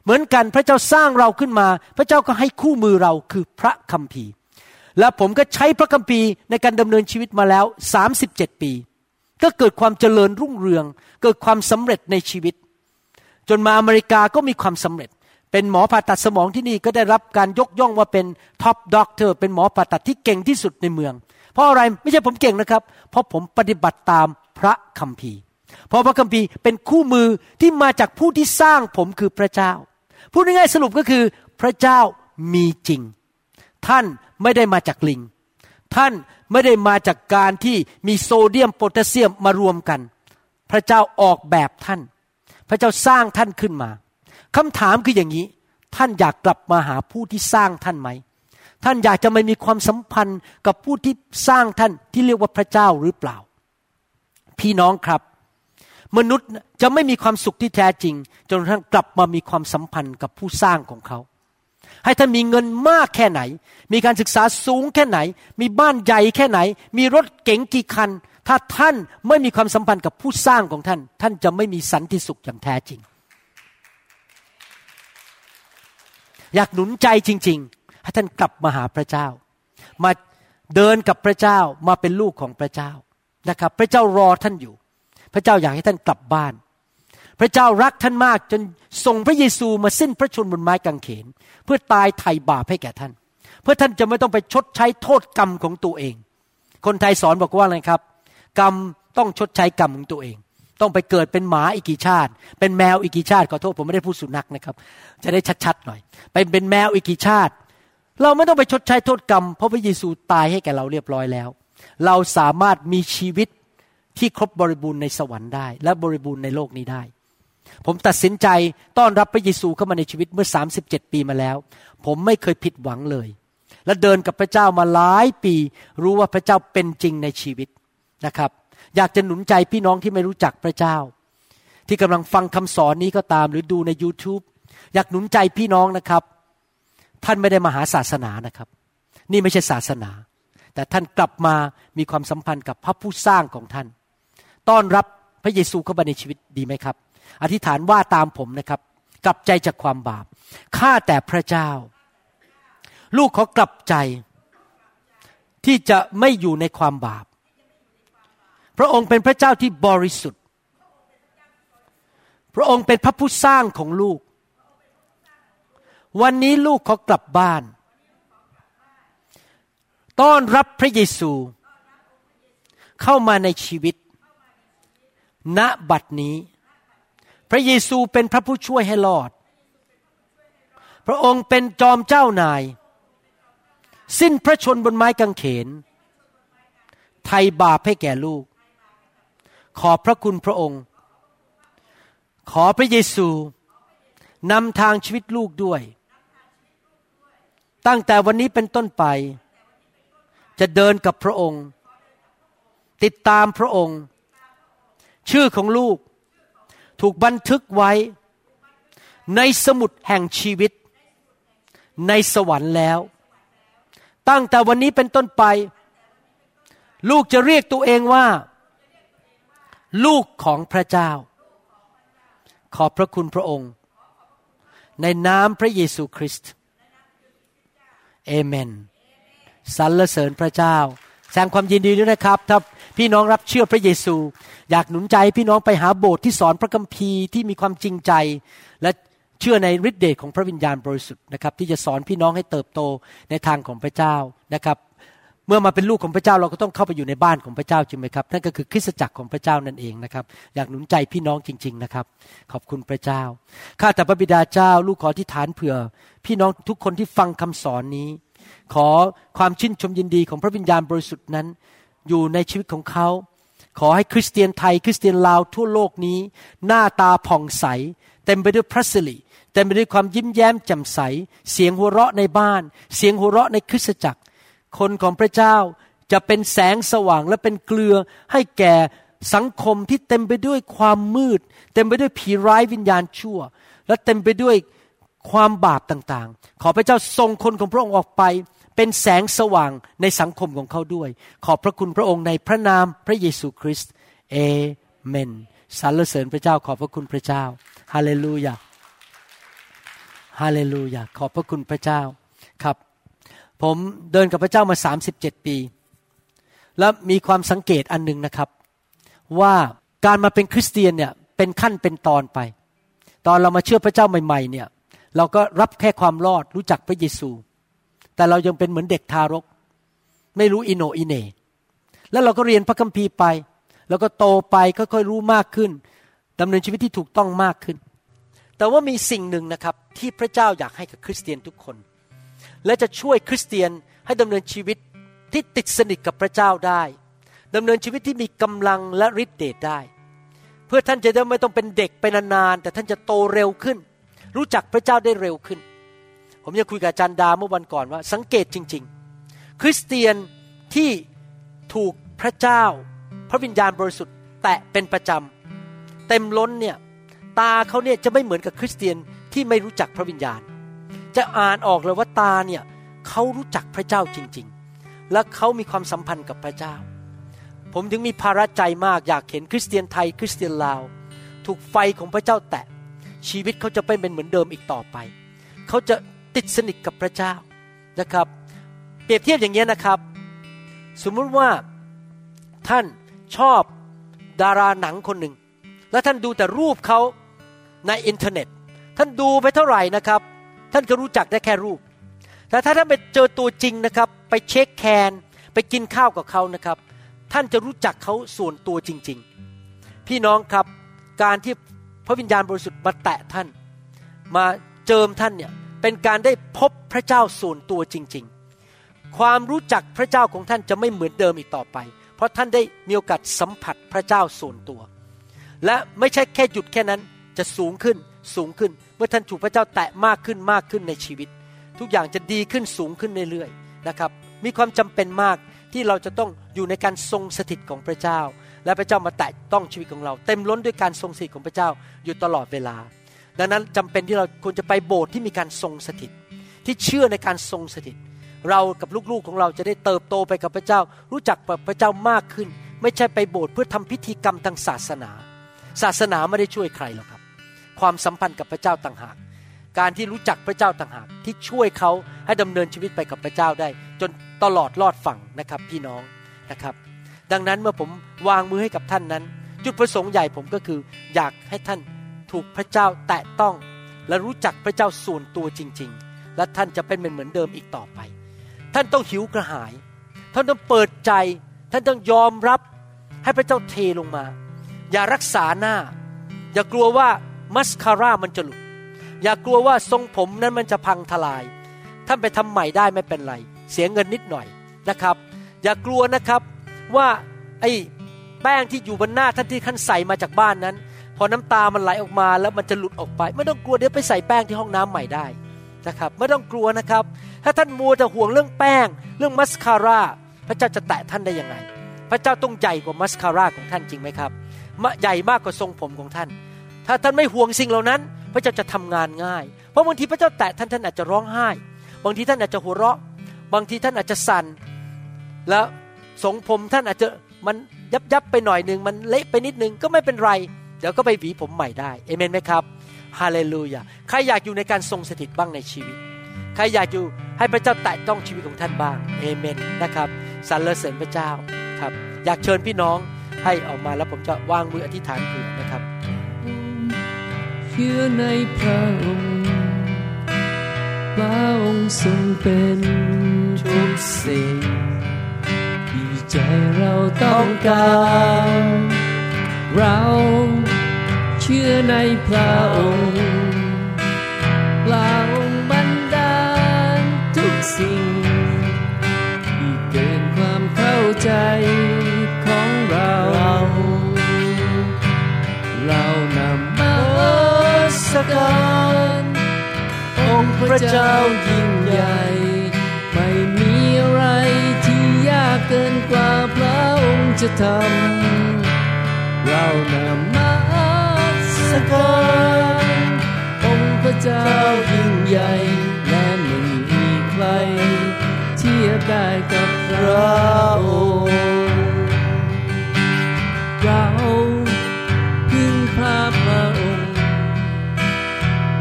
เหมือนกันพระเจ้าสร้างเราขึ้นมา พระเจ้าก็ให้คู่มือเราคือพระคัมภีร์ และผมก็ใช้พระคัมภีร์ในการดำเนินชีวิตมาแล้ว 37 ปี ก็เกิดความเจริญรุ่งเรือง เกิดความสำเร็จในชีวิต จนมาอเมริกาก็มีความสำเร็จ เป็นหมอผ่าตัดสมองที่นี่ก็ได้รับการยกย่องว่าเป็น top doctor เป็นหมอผ่าตัดที่เก่งที่สุดในเมือง เพราะอะไรไม่ใช่ผมเก่งนะครับ เพราะผมปฏิบัติตามพระคัมภีร์เพราะพระคัมภีร์เป็นคู่มือที่มาจากผู้ที่สร้างผมคือพระเจ้า พูดง่ายๆสรุปก็คือ พระเจ้ามีจริง ท่านไม่ได้มาจากลิง ท่านไม่ได้มาจากการที่มีโซเดียมโพแทสเซียมมารวมกัน พระเจ้าออกแบบท่าน พระเจ้าสร้างท่านขึ้นมาคำถามคืออย่างนี้ ท่านอยากกลับมาหาผู้ที่สร้างท่านไหม ท่านอยากจะไม่มีความสัมพันธ์กับผู้ที่สร้างท่านที่เรียกว่าพระเจ้าหรือเปล่า พี่น้องครับ มนุษย์จะไม่มีความสุขที่แท้จริง จนกระทั่งกลับมามีความสัมพันธ์กับผู้สร้างของเขา ให้ท่านมีเงินมากแค่ไหน มีการศึกษาสูงแค่ไหน มีบ้านใหญ่แค่ไหน มีรถเก๋งกี่คัน ถ้าท่านไม่มีความสัมพันธ์กับผู้สร้างของท่าน ท่านจะไม่มีสันติสุขอย่างแท้จริง อยากหนุนใจจริง ๆ ให้ท่านกลับมาหาพระเจ้า มาเดินกับพระเจ้ามาเป็นลูกของพระเจ้านะครับ พระเจ้ารอท่านอยู่ พระเจ้าอยากให้ท่านกลับบ้าน พระเจ้ารักท่านมากจนส่งพระเยซูมาสิ้นพระชนบนไม้กางเขน เพื่อตายไถ่บาปให้แก่ท่าน เพื่อท่านจะไม่ต้องไปชดใช้โทษกรรมของตัวเอง คนไทยสอนบอกว่าอะไรครับ กรรมต้องชดใช้กรรมของตัวเอง ต้องไปเกิดเป็นหมาอีกกี่ชาติ เป็นแมวอีกกี่ชาติขอโทษผมไม่ได้พูดสุนัขนะครับ จะได้ชัดๆหน่อย ไปเป็นแมวอีกกี่ชาติ เราไม่ต้องไปชดใช้โทษกรรมเพราะพระเยซูตายให้แก่เราเรียบร้อยแล้ว เราสามารถมีชีวิต ที่ครบบริบูรณ์ในสวรรค์ได้ และบริบูรณ์ในโลกนี้ได้ ผมตัดสินใจต้อนรับพระเยซูเข้ามาในชีวิตเมื่อ 37 ปีมาแล้ว ผมไม่เคยผิดหวังเลย และเดินกับพระเจ้ามาหลายปี รู้ว่าพระเจ้าเป็นจริงในชีวิตนะครับ อยากจะหนุนใจพี่น้องที่ไม่รู้จักพระเจ้า ที่กำลังฟังคำสอนนี้ก็ตามหรือดูใน YouTube อยากหนุนใจพี่น้องนะครับ ท่านไม่ได้มาหาศาสนานะครับ นี่ไม่ใช่ศาสนา แต่ท่านกลับมามีความสัมพันธ์กับพระผู้สร้างของท่าน ต้อนรับพระเยซูเข้ามาในชีวิตดีไหมครับ อธิษฐานว่าตามผมนะครับ กลับใจจากความบาปข้าแต่พระเจ้า ลูกขอกลับใจ ที่จะไม่อยู่ในความบาป พระองค์เป็นพระเจ้าที่บริสุทธิ์ พระองค์เป็นพระผู้สร้างของลูก วันนี้ลูกขอกลับบ้าน ต้อนรับพระเยซู เข้ามาในชีวิต ณบัดนี้ พระเยซูเป็นพระผู้ช่วยให้รอด พระองค์เป็นจอมเจ้านาย สิ้นพระชนบนไม้กางเขน ไทยบาปให้แก่ลูก ขอพระคุณพระองค์ ขอพระเยซูนำทางชีวิตลูกด้วย ตั้งแต่วันนี้เป็นต้นไป จะเดินกับพระองค์ ติดตามพระองค์ ชื่อของลูก ถูกบันทึกไว้ ในสมุดแห่งชีวิต ในสวรรค์แล้ว ตั้งแต่วันนี้เป็นต้นไป ลูกจะเรียกตัวเองว่า ลูกของพระเจ้า ขอบพระคุณพระองค์ ในนามพระเยซูคริสต์เอเมนสรรเสริญพระเจ้า สดงความยินดีด้วยนะครับ ถ้าพี่น้องรับเชื่อพระเยซู อยากหนุนใจให้พี่น้องไปหาโบสถ์ที่สอนพระคัมภีร์ที่มีความจริงใจ และเชื่อในฤทธิเดชของพระวิญญาณบริสุทธิ์นะครับ ที่จะสอนพี่น้องให้เติบโตในทางของพระเจ้านะครับ เมื่อมาเป็นลูกของพระเจ้าเราก็ต้องเข้าไปอยู่ในบ้านของพระเจ้าจริงไหมครับนั่นก็คือคริสตจักรของพระเจ้านั่นเองนะครับ อยากหนุนใจพี่น้องจริง ๆนะครับ ขอบคุณพระเจ้าข้าแต่พระบิดาเจ้า ลูกขอที่ฐานเผื่อ พี่น้องทุกคนที่ฟังคำสอนนี้ ขอความชื่นชมยินดีของพระวิญญาณบริสุทธิ์นั้น อยู่ในชีวิตของเขา ขอให้คริสเตียนไทยคริสเตียนลาวทั่วโลกนี้ หน้าตาผ่องใส เต็มไปด้วยพระสิริเต็มไปด้วยความยิ้มแย้มแจ่มใส เสียงหัวเราะในบ้าน เสียงหัวเราะในคริสตจักร คนของพระเจ้าจะเป็นแสงสว่างและเป็นเกลือให้แก่สังคมที่เต็มไปด้วยความมืด เต็มไปด้วยผีร้ายวิญญาณชั่ว และเต็มไปด้วย ความบาปต่างๆ ขอพระเจ้าส่งคนของพระองค์ออกไป เป็นแสงสว่างในสังคมของเขาด้วย ขอบพระคุณพระองค์ในพระนามพระเยซูคริสต์เอเมนสรรเสริญพระเจ้าขอบพระคุณพระเจ้าฮาเลลูยาฮาเลลูยาขอบพระคุณพระเจ้าครับ ผมเดินกับพระเจ้ามา 37 ปี แล้วมีความสังเกตอันหนึ่งนะครับ ว่าการมาเป็นคริสเตียนเนี่ยเป็นขั้นเป็นตอนไป ตอนเรามาเชื่อพระเจ้าใหม่ๆเนี่ย เราก็รับแค่ความรอดรู้จักพระเยซู แต่เรายังเป็นเหมือนเด็กทารก ไม่รู้อิโนอิเน แล้วเราก็เรียนพระคัมภีร์ไป แล้วก็โตไปค่อยๆรู้มากขึ้นดำเนินชีวิตที่ถูกต้องมากขึ้น แต่ว่ามีสิ่งหนึ่งนะครับที่พระเจ้าอยากให้กับคริสเตียนทุกคน และจะช่วยคริสเตียนให้ดำเนินชีวิตที่ติดสนิทกับพระเจ้าได้ดำเนินชีวิตที่มีกำลังและฤทธิ์เดชได้ เพื่อท่านจะได้ไม่ต้องเป็นเด็กไปนานๆแต่ท่านจะโตเร็วขึ้น รู้จักพระเจ้าได้เร็วขึ้น ผมยังคุยกับอาจารย์ดาเมื่อวันก่อนว่า สังเกตจริง ๆ คริสเตียนที่ถูกพระเจ้า พระวิญญาณบริสุทธิ์แตะเป็นประจำเต็มล้นเนี่ยตาเขาเนี่ยจะไม่เหมือนกับคริสเตียนที่ไม่รู้จักพระวิญญาณ จะอ่านออกเลยว่าตาเนี่ยเขารู้จักพระเจ้าจริง ๆ และเขามีความสัมพันธ์กับพระเจ้า ผมถึงมีภาระใจมากอยากเห็นคริสเตียนไทยคริสเตียนลาว ถูกไฟของพระเจ้าแตะ ชีวิตเขาจะเป็นเหมือนเดิมอีกต่อไป เขาจะติดสนิทกับพระเจ้านะครับ เปรียบเทียบอย่างนี้นะครับ สมมุติว่าท่านชอบดาราหนังคนหนึ่ง แล้วท่านดูแต่รูปเขาในอินเทอร์เน็ต ท่านดูไปเท่าไหร่นะครับ ท่านก็รู้จักได้แค่รูป แต่ถ้าท่านไปเจอตัวจริงนะครับ ไปเช็คแคนไปกินข้าวกับเขานะครับ ท่านจะรู้จักเขาส่วนตัวจริง ๆ พี่น้องครับการที่ พระวิญญาณบริสุทธิ์มาแตะท่าน มาเจิมท่านเนี่ยเป็นการได้พบพระเจ้าส่วนตัวจริง ๆ ความรู้จักพระเจ้าของท่านจะไม่เหมือนเดิมอีกต่อไป เพราะท่านได้มีโอกาสสัมผัสพระเจ้าส่วนตัว และไม่ใช่แค่หยุดแค่นั้นจะสูงขึ้นสูงขึ้น เมื่อท่านถูกพระเจ้าแตะมากขึ้นมากขึ้นในชีวิต ทุกอย่างจะดีขึ้นสูงขึ้นเรื่อยๆนะครับ มีความจำเป็นมากที่เราจะต้องอยู่ในการทรงสถิตของพระเจ้า และพระเจ้ามาแตะต้องชีวิตของเรา เต็มล้นด้วยการทรงสถิตของพระเจ้าอยู่ตลอดเวลา ดังนั้นจำเป็นที่เราควรจะไปโบสถ์ที่มีการทรงสถิต ที่เชื่อในการทรงสถิต เรากับลูกๆของเราจะได้เติบโตไปกับพระเจ้า รู้จักพระเจ้ามากขึ้น ไม่ใช่ไปโบสถ์เพื่อทำพิธีกรรมทางศาสนา ศาสนาไม่ได้ช่วยใครหรอกครับ ความสัมพันธ์กับพระเจ้าต่างหาก การที่รู้จักพระเจ้าต่างหาก ที่ช่วยเขาให้ดำเนินชีวิตไปกับพระเจ้าได้ จนตลอดรอดฝั่งนะครับพี่น้องนะครับ ดังนั้นเมื่อผมวางมือให้กับท่านนั้น จุดประสงค์ใหญ่ผมก็คืออยากให้ท่านถูกพระเจ้าแตะต้อง และรู้จักพระเจ้าส่วนตัวจริง ๆ และท่านจะเป็นเหมือนเดิมอีกต่อไป ท่านต้องหิวกระหาย ท่านต้องเปิดใจ ท่านต้องยอมรับให้พระเจ้าเทลงมา อย่ารักษาหน้า อย่ากลัวว่ามัสคาร่ามันจะหลุด อย่ากลัวว่าทรงผมนั้นมันจะพังทลาย ท่านไปทำใหม่ได้ไม่เป็นไร เสียเงินนิดหน่อยนะครับ อย่ากลัวนะครับ ว่าไอ้แป้งที่อยู่บนหน้าท่านที่ท่านใส่มาจากบ้านนั้น พอน้ำตามันไหลออกมาแล้วมันจะหลุดออกไป ไม่ต้องกลัวเดี๋ยวไปใส่แป้งที่ห้องน้ำใหม่ได้นะครับ ไม่ต้องกลัวนะครับ ถ้าท่านมัวแต่ห่วงเรื่องแป้ง เรื่องมัสคาร่าพระเจ้าจะแตะท่านได้ยังไง พระเจ้าต้องใหญ่กว่ามัสคาร่าของท่านจริงไหมครับใหญ่มากกว่าทรงผมของท่าน ถ้าท่านไม่ห่วงสิ่งเหล่านั้น พระเจ้าจะทำงานง่าย เพราะบางทีพระเจ้าแตะท่านท่านอาจจะร้องไห้ บางทีท่านอาจจะหัวเราะ บางทีท่านอาจจะสั่นแล้ว สงผมท่านอาจจะมันยับยับไปหน่อยหนึ่งมันเละไปนิดนึงก็ไม่เป็นไร เดี๋ยวก็ไปหวีผมใหม่ได้เอเมนไหมครับฮาเลลูยาใครอยากอยู่ในการทรงสถิตบ้างในชีวิต ใครอยากอยู่ให้พระเจ้าแตะต้องชีวิตของท่านบ้างเอเมนนะครับสรรเสริญพระเจ้าครับ อยากเชิญพี่น้องให้ออกมาแล้วผมจะวางมืออธิษฐานเผื่อนะครับเชื่อในพระองค์พระองค์ทรงเป็นทุกสิ่ง ใจเราต้องการ เราเชื่อในพระองค์พระองค์บันดาลทุกสิ่ง ที่เกินความเข้าใจของเรา เรานำมาสการองค์พระเจ้ายิ่งใหญ่ เกินกว่าพระองค์จะทำ เรานำมาสการองค์พระเจ้ายิ่งใหญ่และไม่มีใคร เทียบได้กับพระองค์เราพึ่งพาพระองค์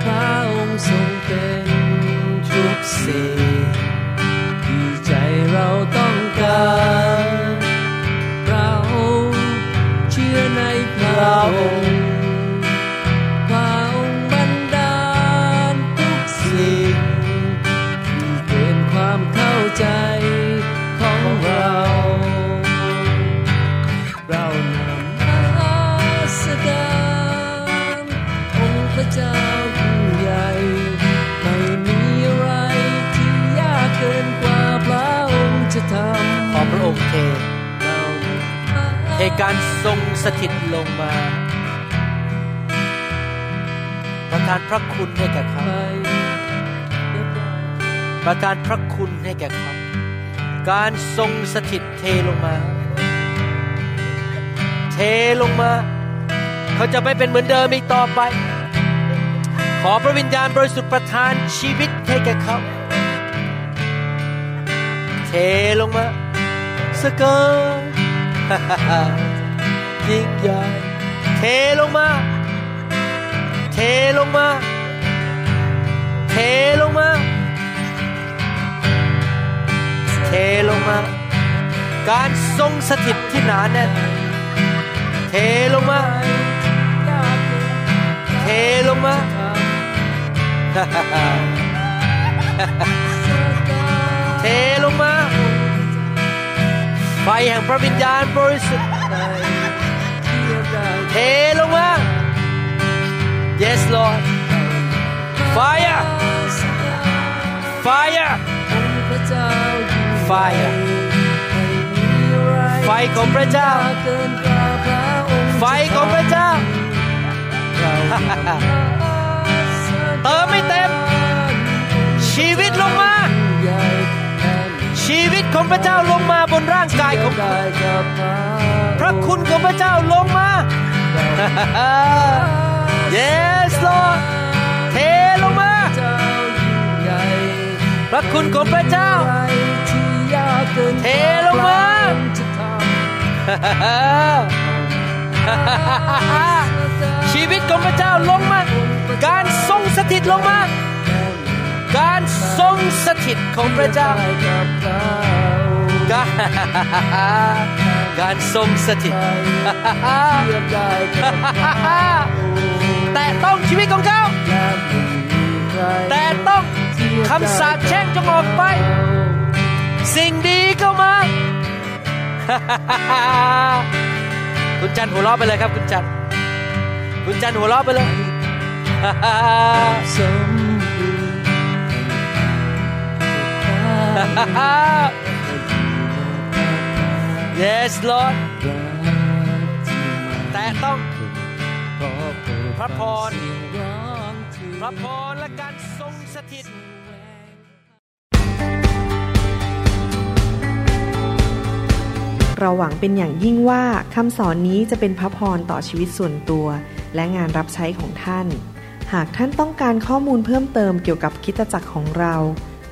พระองค์ทรงเป็นทุกสิ่ง การทรงสถิตลงมาประทานพระคุณให้แก่เขาปเรียบร้อยประทานพระคุณให้แก่เขาการทรงสถิตเทลงมา เทลงมา เขาจะไม่เป็นเหมือนเดิมอีกต่อไป ขอพระวิญญาณบริสุทธิ์ประทานชีวิตให้แก่เขา เทลงมาสเกิร์ ยิ่งใหญ่เทลงมา เทลงมา เทลงมา เทลงมา การทรงสถิตที่หนาแน่น เทลงมา เทลงมาเทลงมา ไฟแห่งพระวิญญาณบริสุทธิ์เทลงมา yes Lord fire fire Fire ไฟของพระเจ้า ไฟของพระเจ้า เติมไม่เต็ม ชีวิตลงมา ชีวิตของพระเจ้าลงมาบนร่างกายของคุณพระคุณของพระเจ้าลงมา yes Lord เทลงมา พระคุณของพระเจ้า เทลงมา ชีวิตของพระเจ้าลงมา การทรงสถิตลงมา สถิตของพระเจ้าการการทรงสถิตแต่ต้องชีวิตของเขาแต่ต้องคำสาปแช่งจงออกไป สิ่งดีเข้ามา คุณจันหัวเราะไปเลยครับคุณจันคุณจันหัวเราะไปเลย yes Lord แต่ต้องพระพรพระพรและการทรงสถิตเราหวังเป็นอย่างยิ่งว่าคำสอนนี้จะเป็นพระพรต่อชีวิตส่วนตัว และงานรับใช้ของท่าน หากท่านต้องการข้อมูลเพิ่มเติมเกี่ยวกับคิดจักรของเรา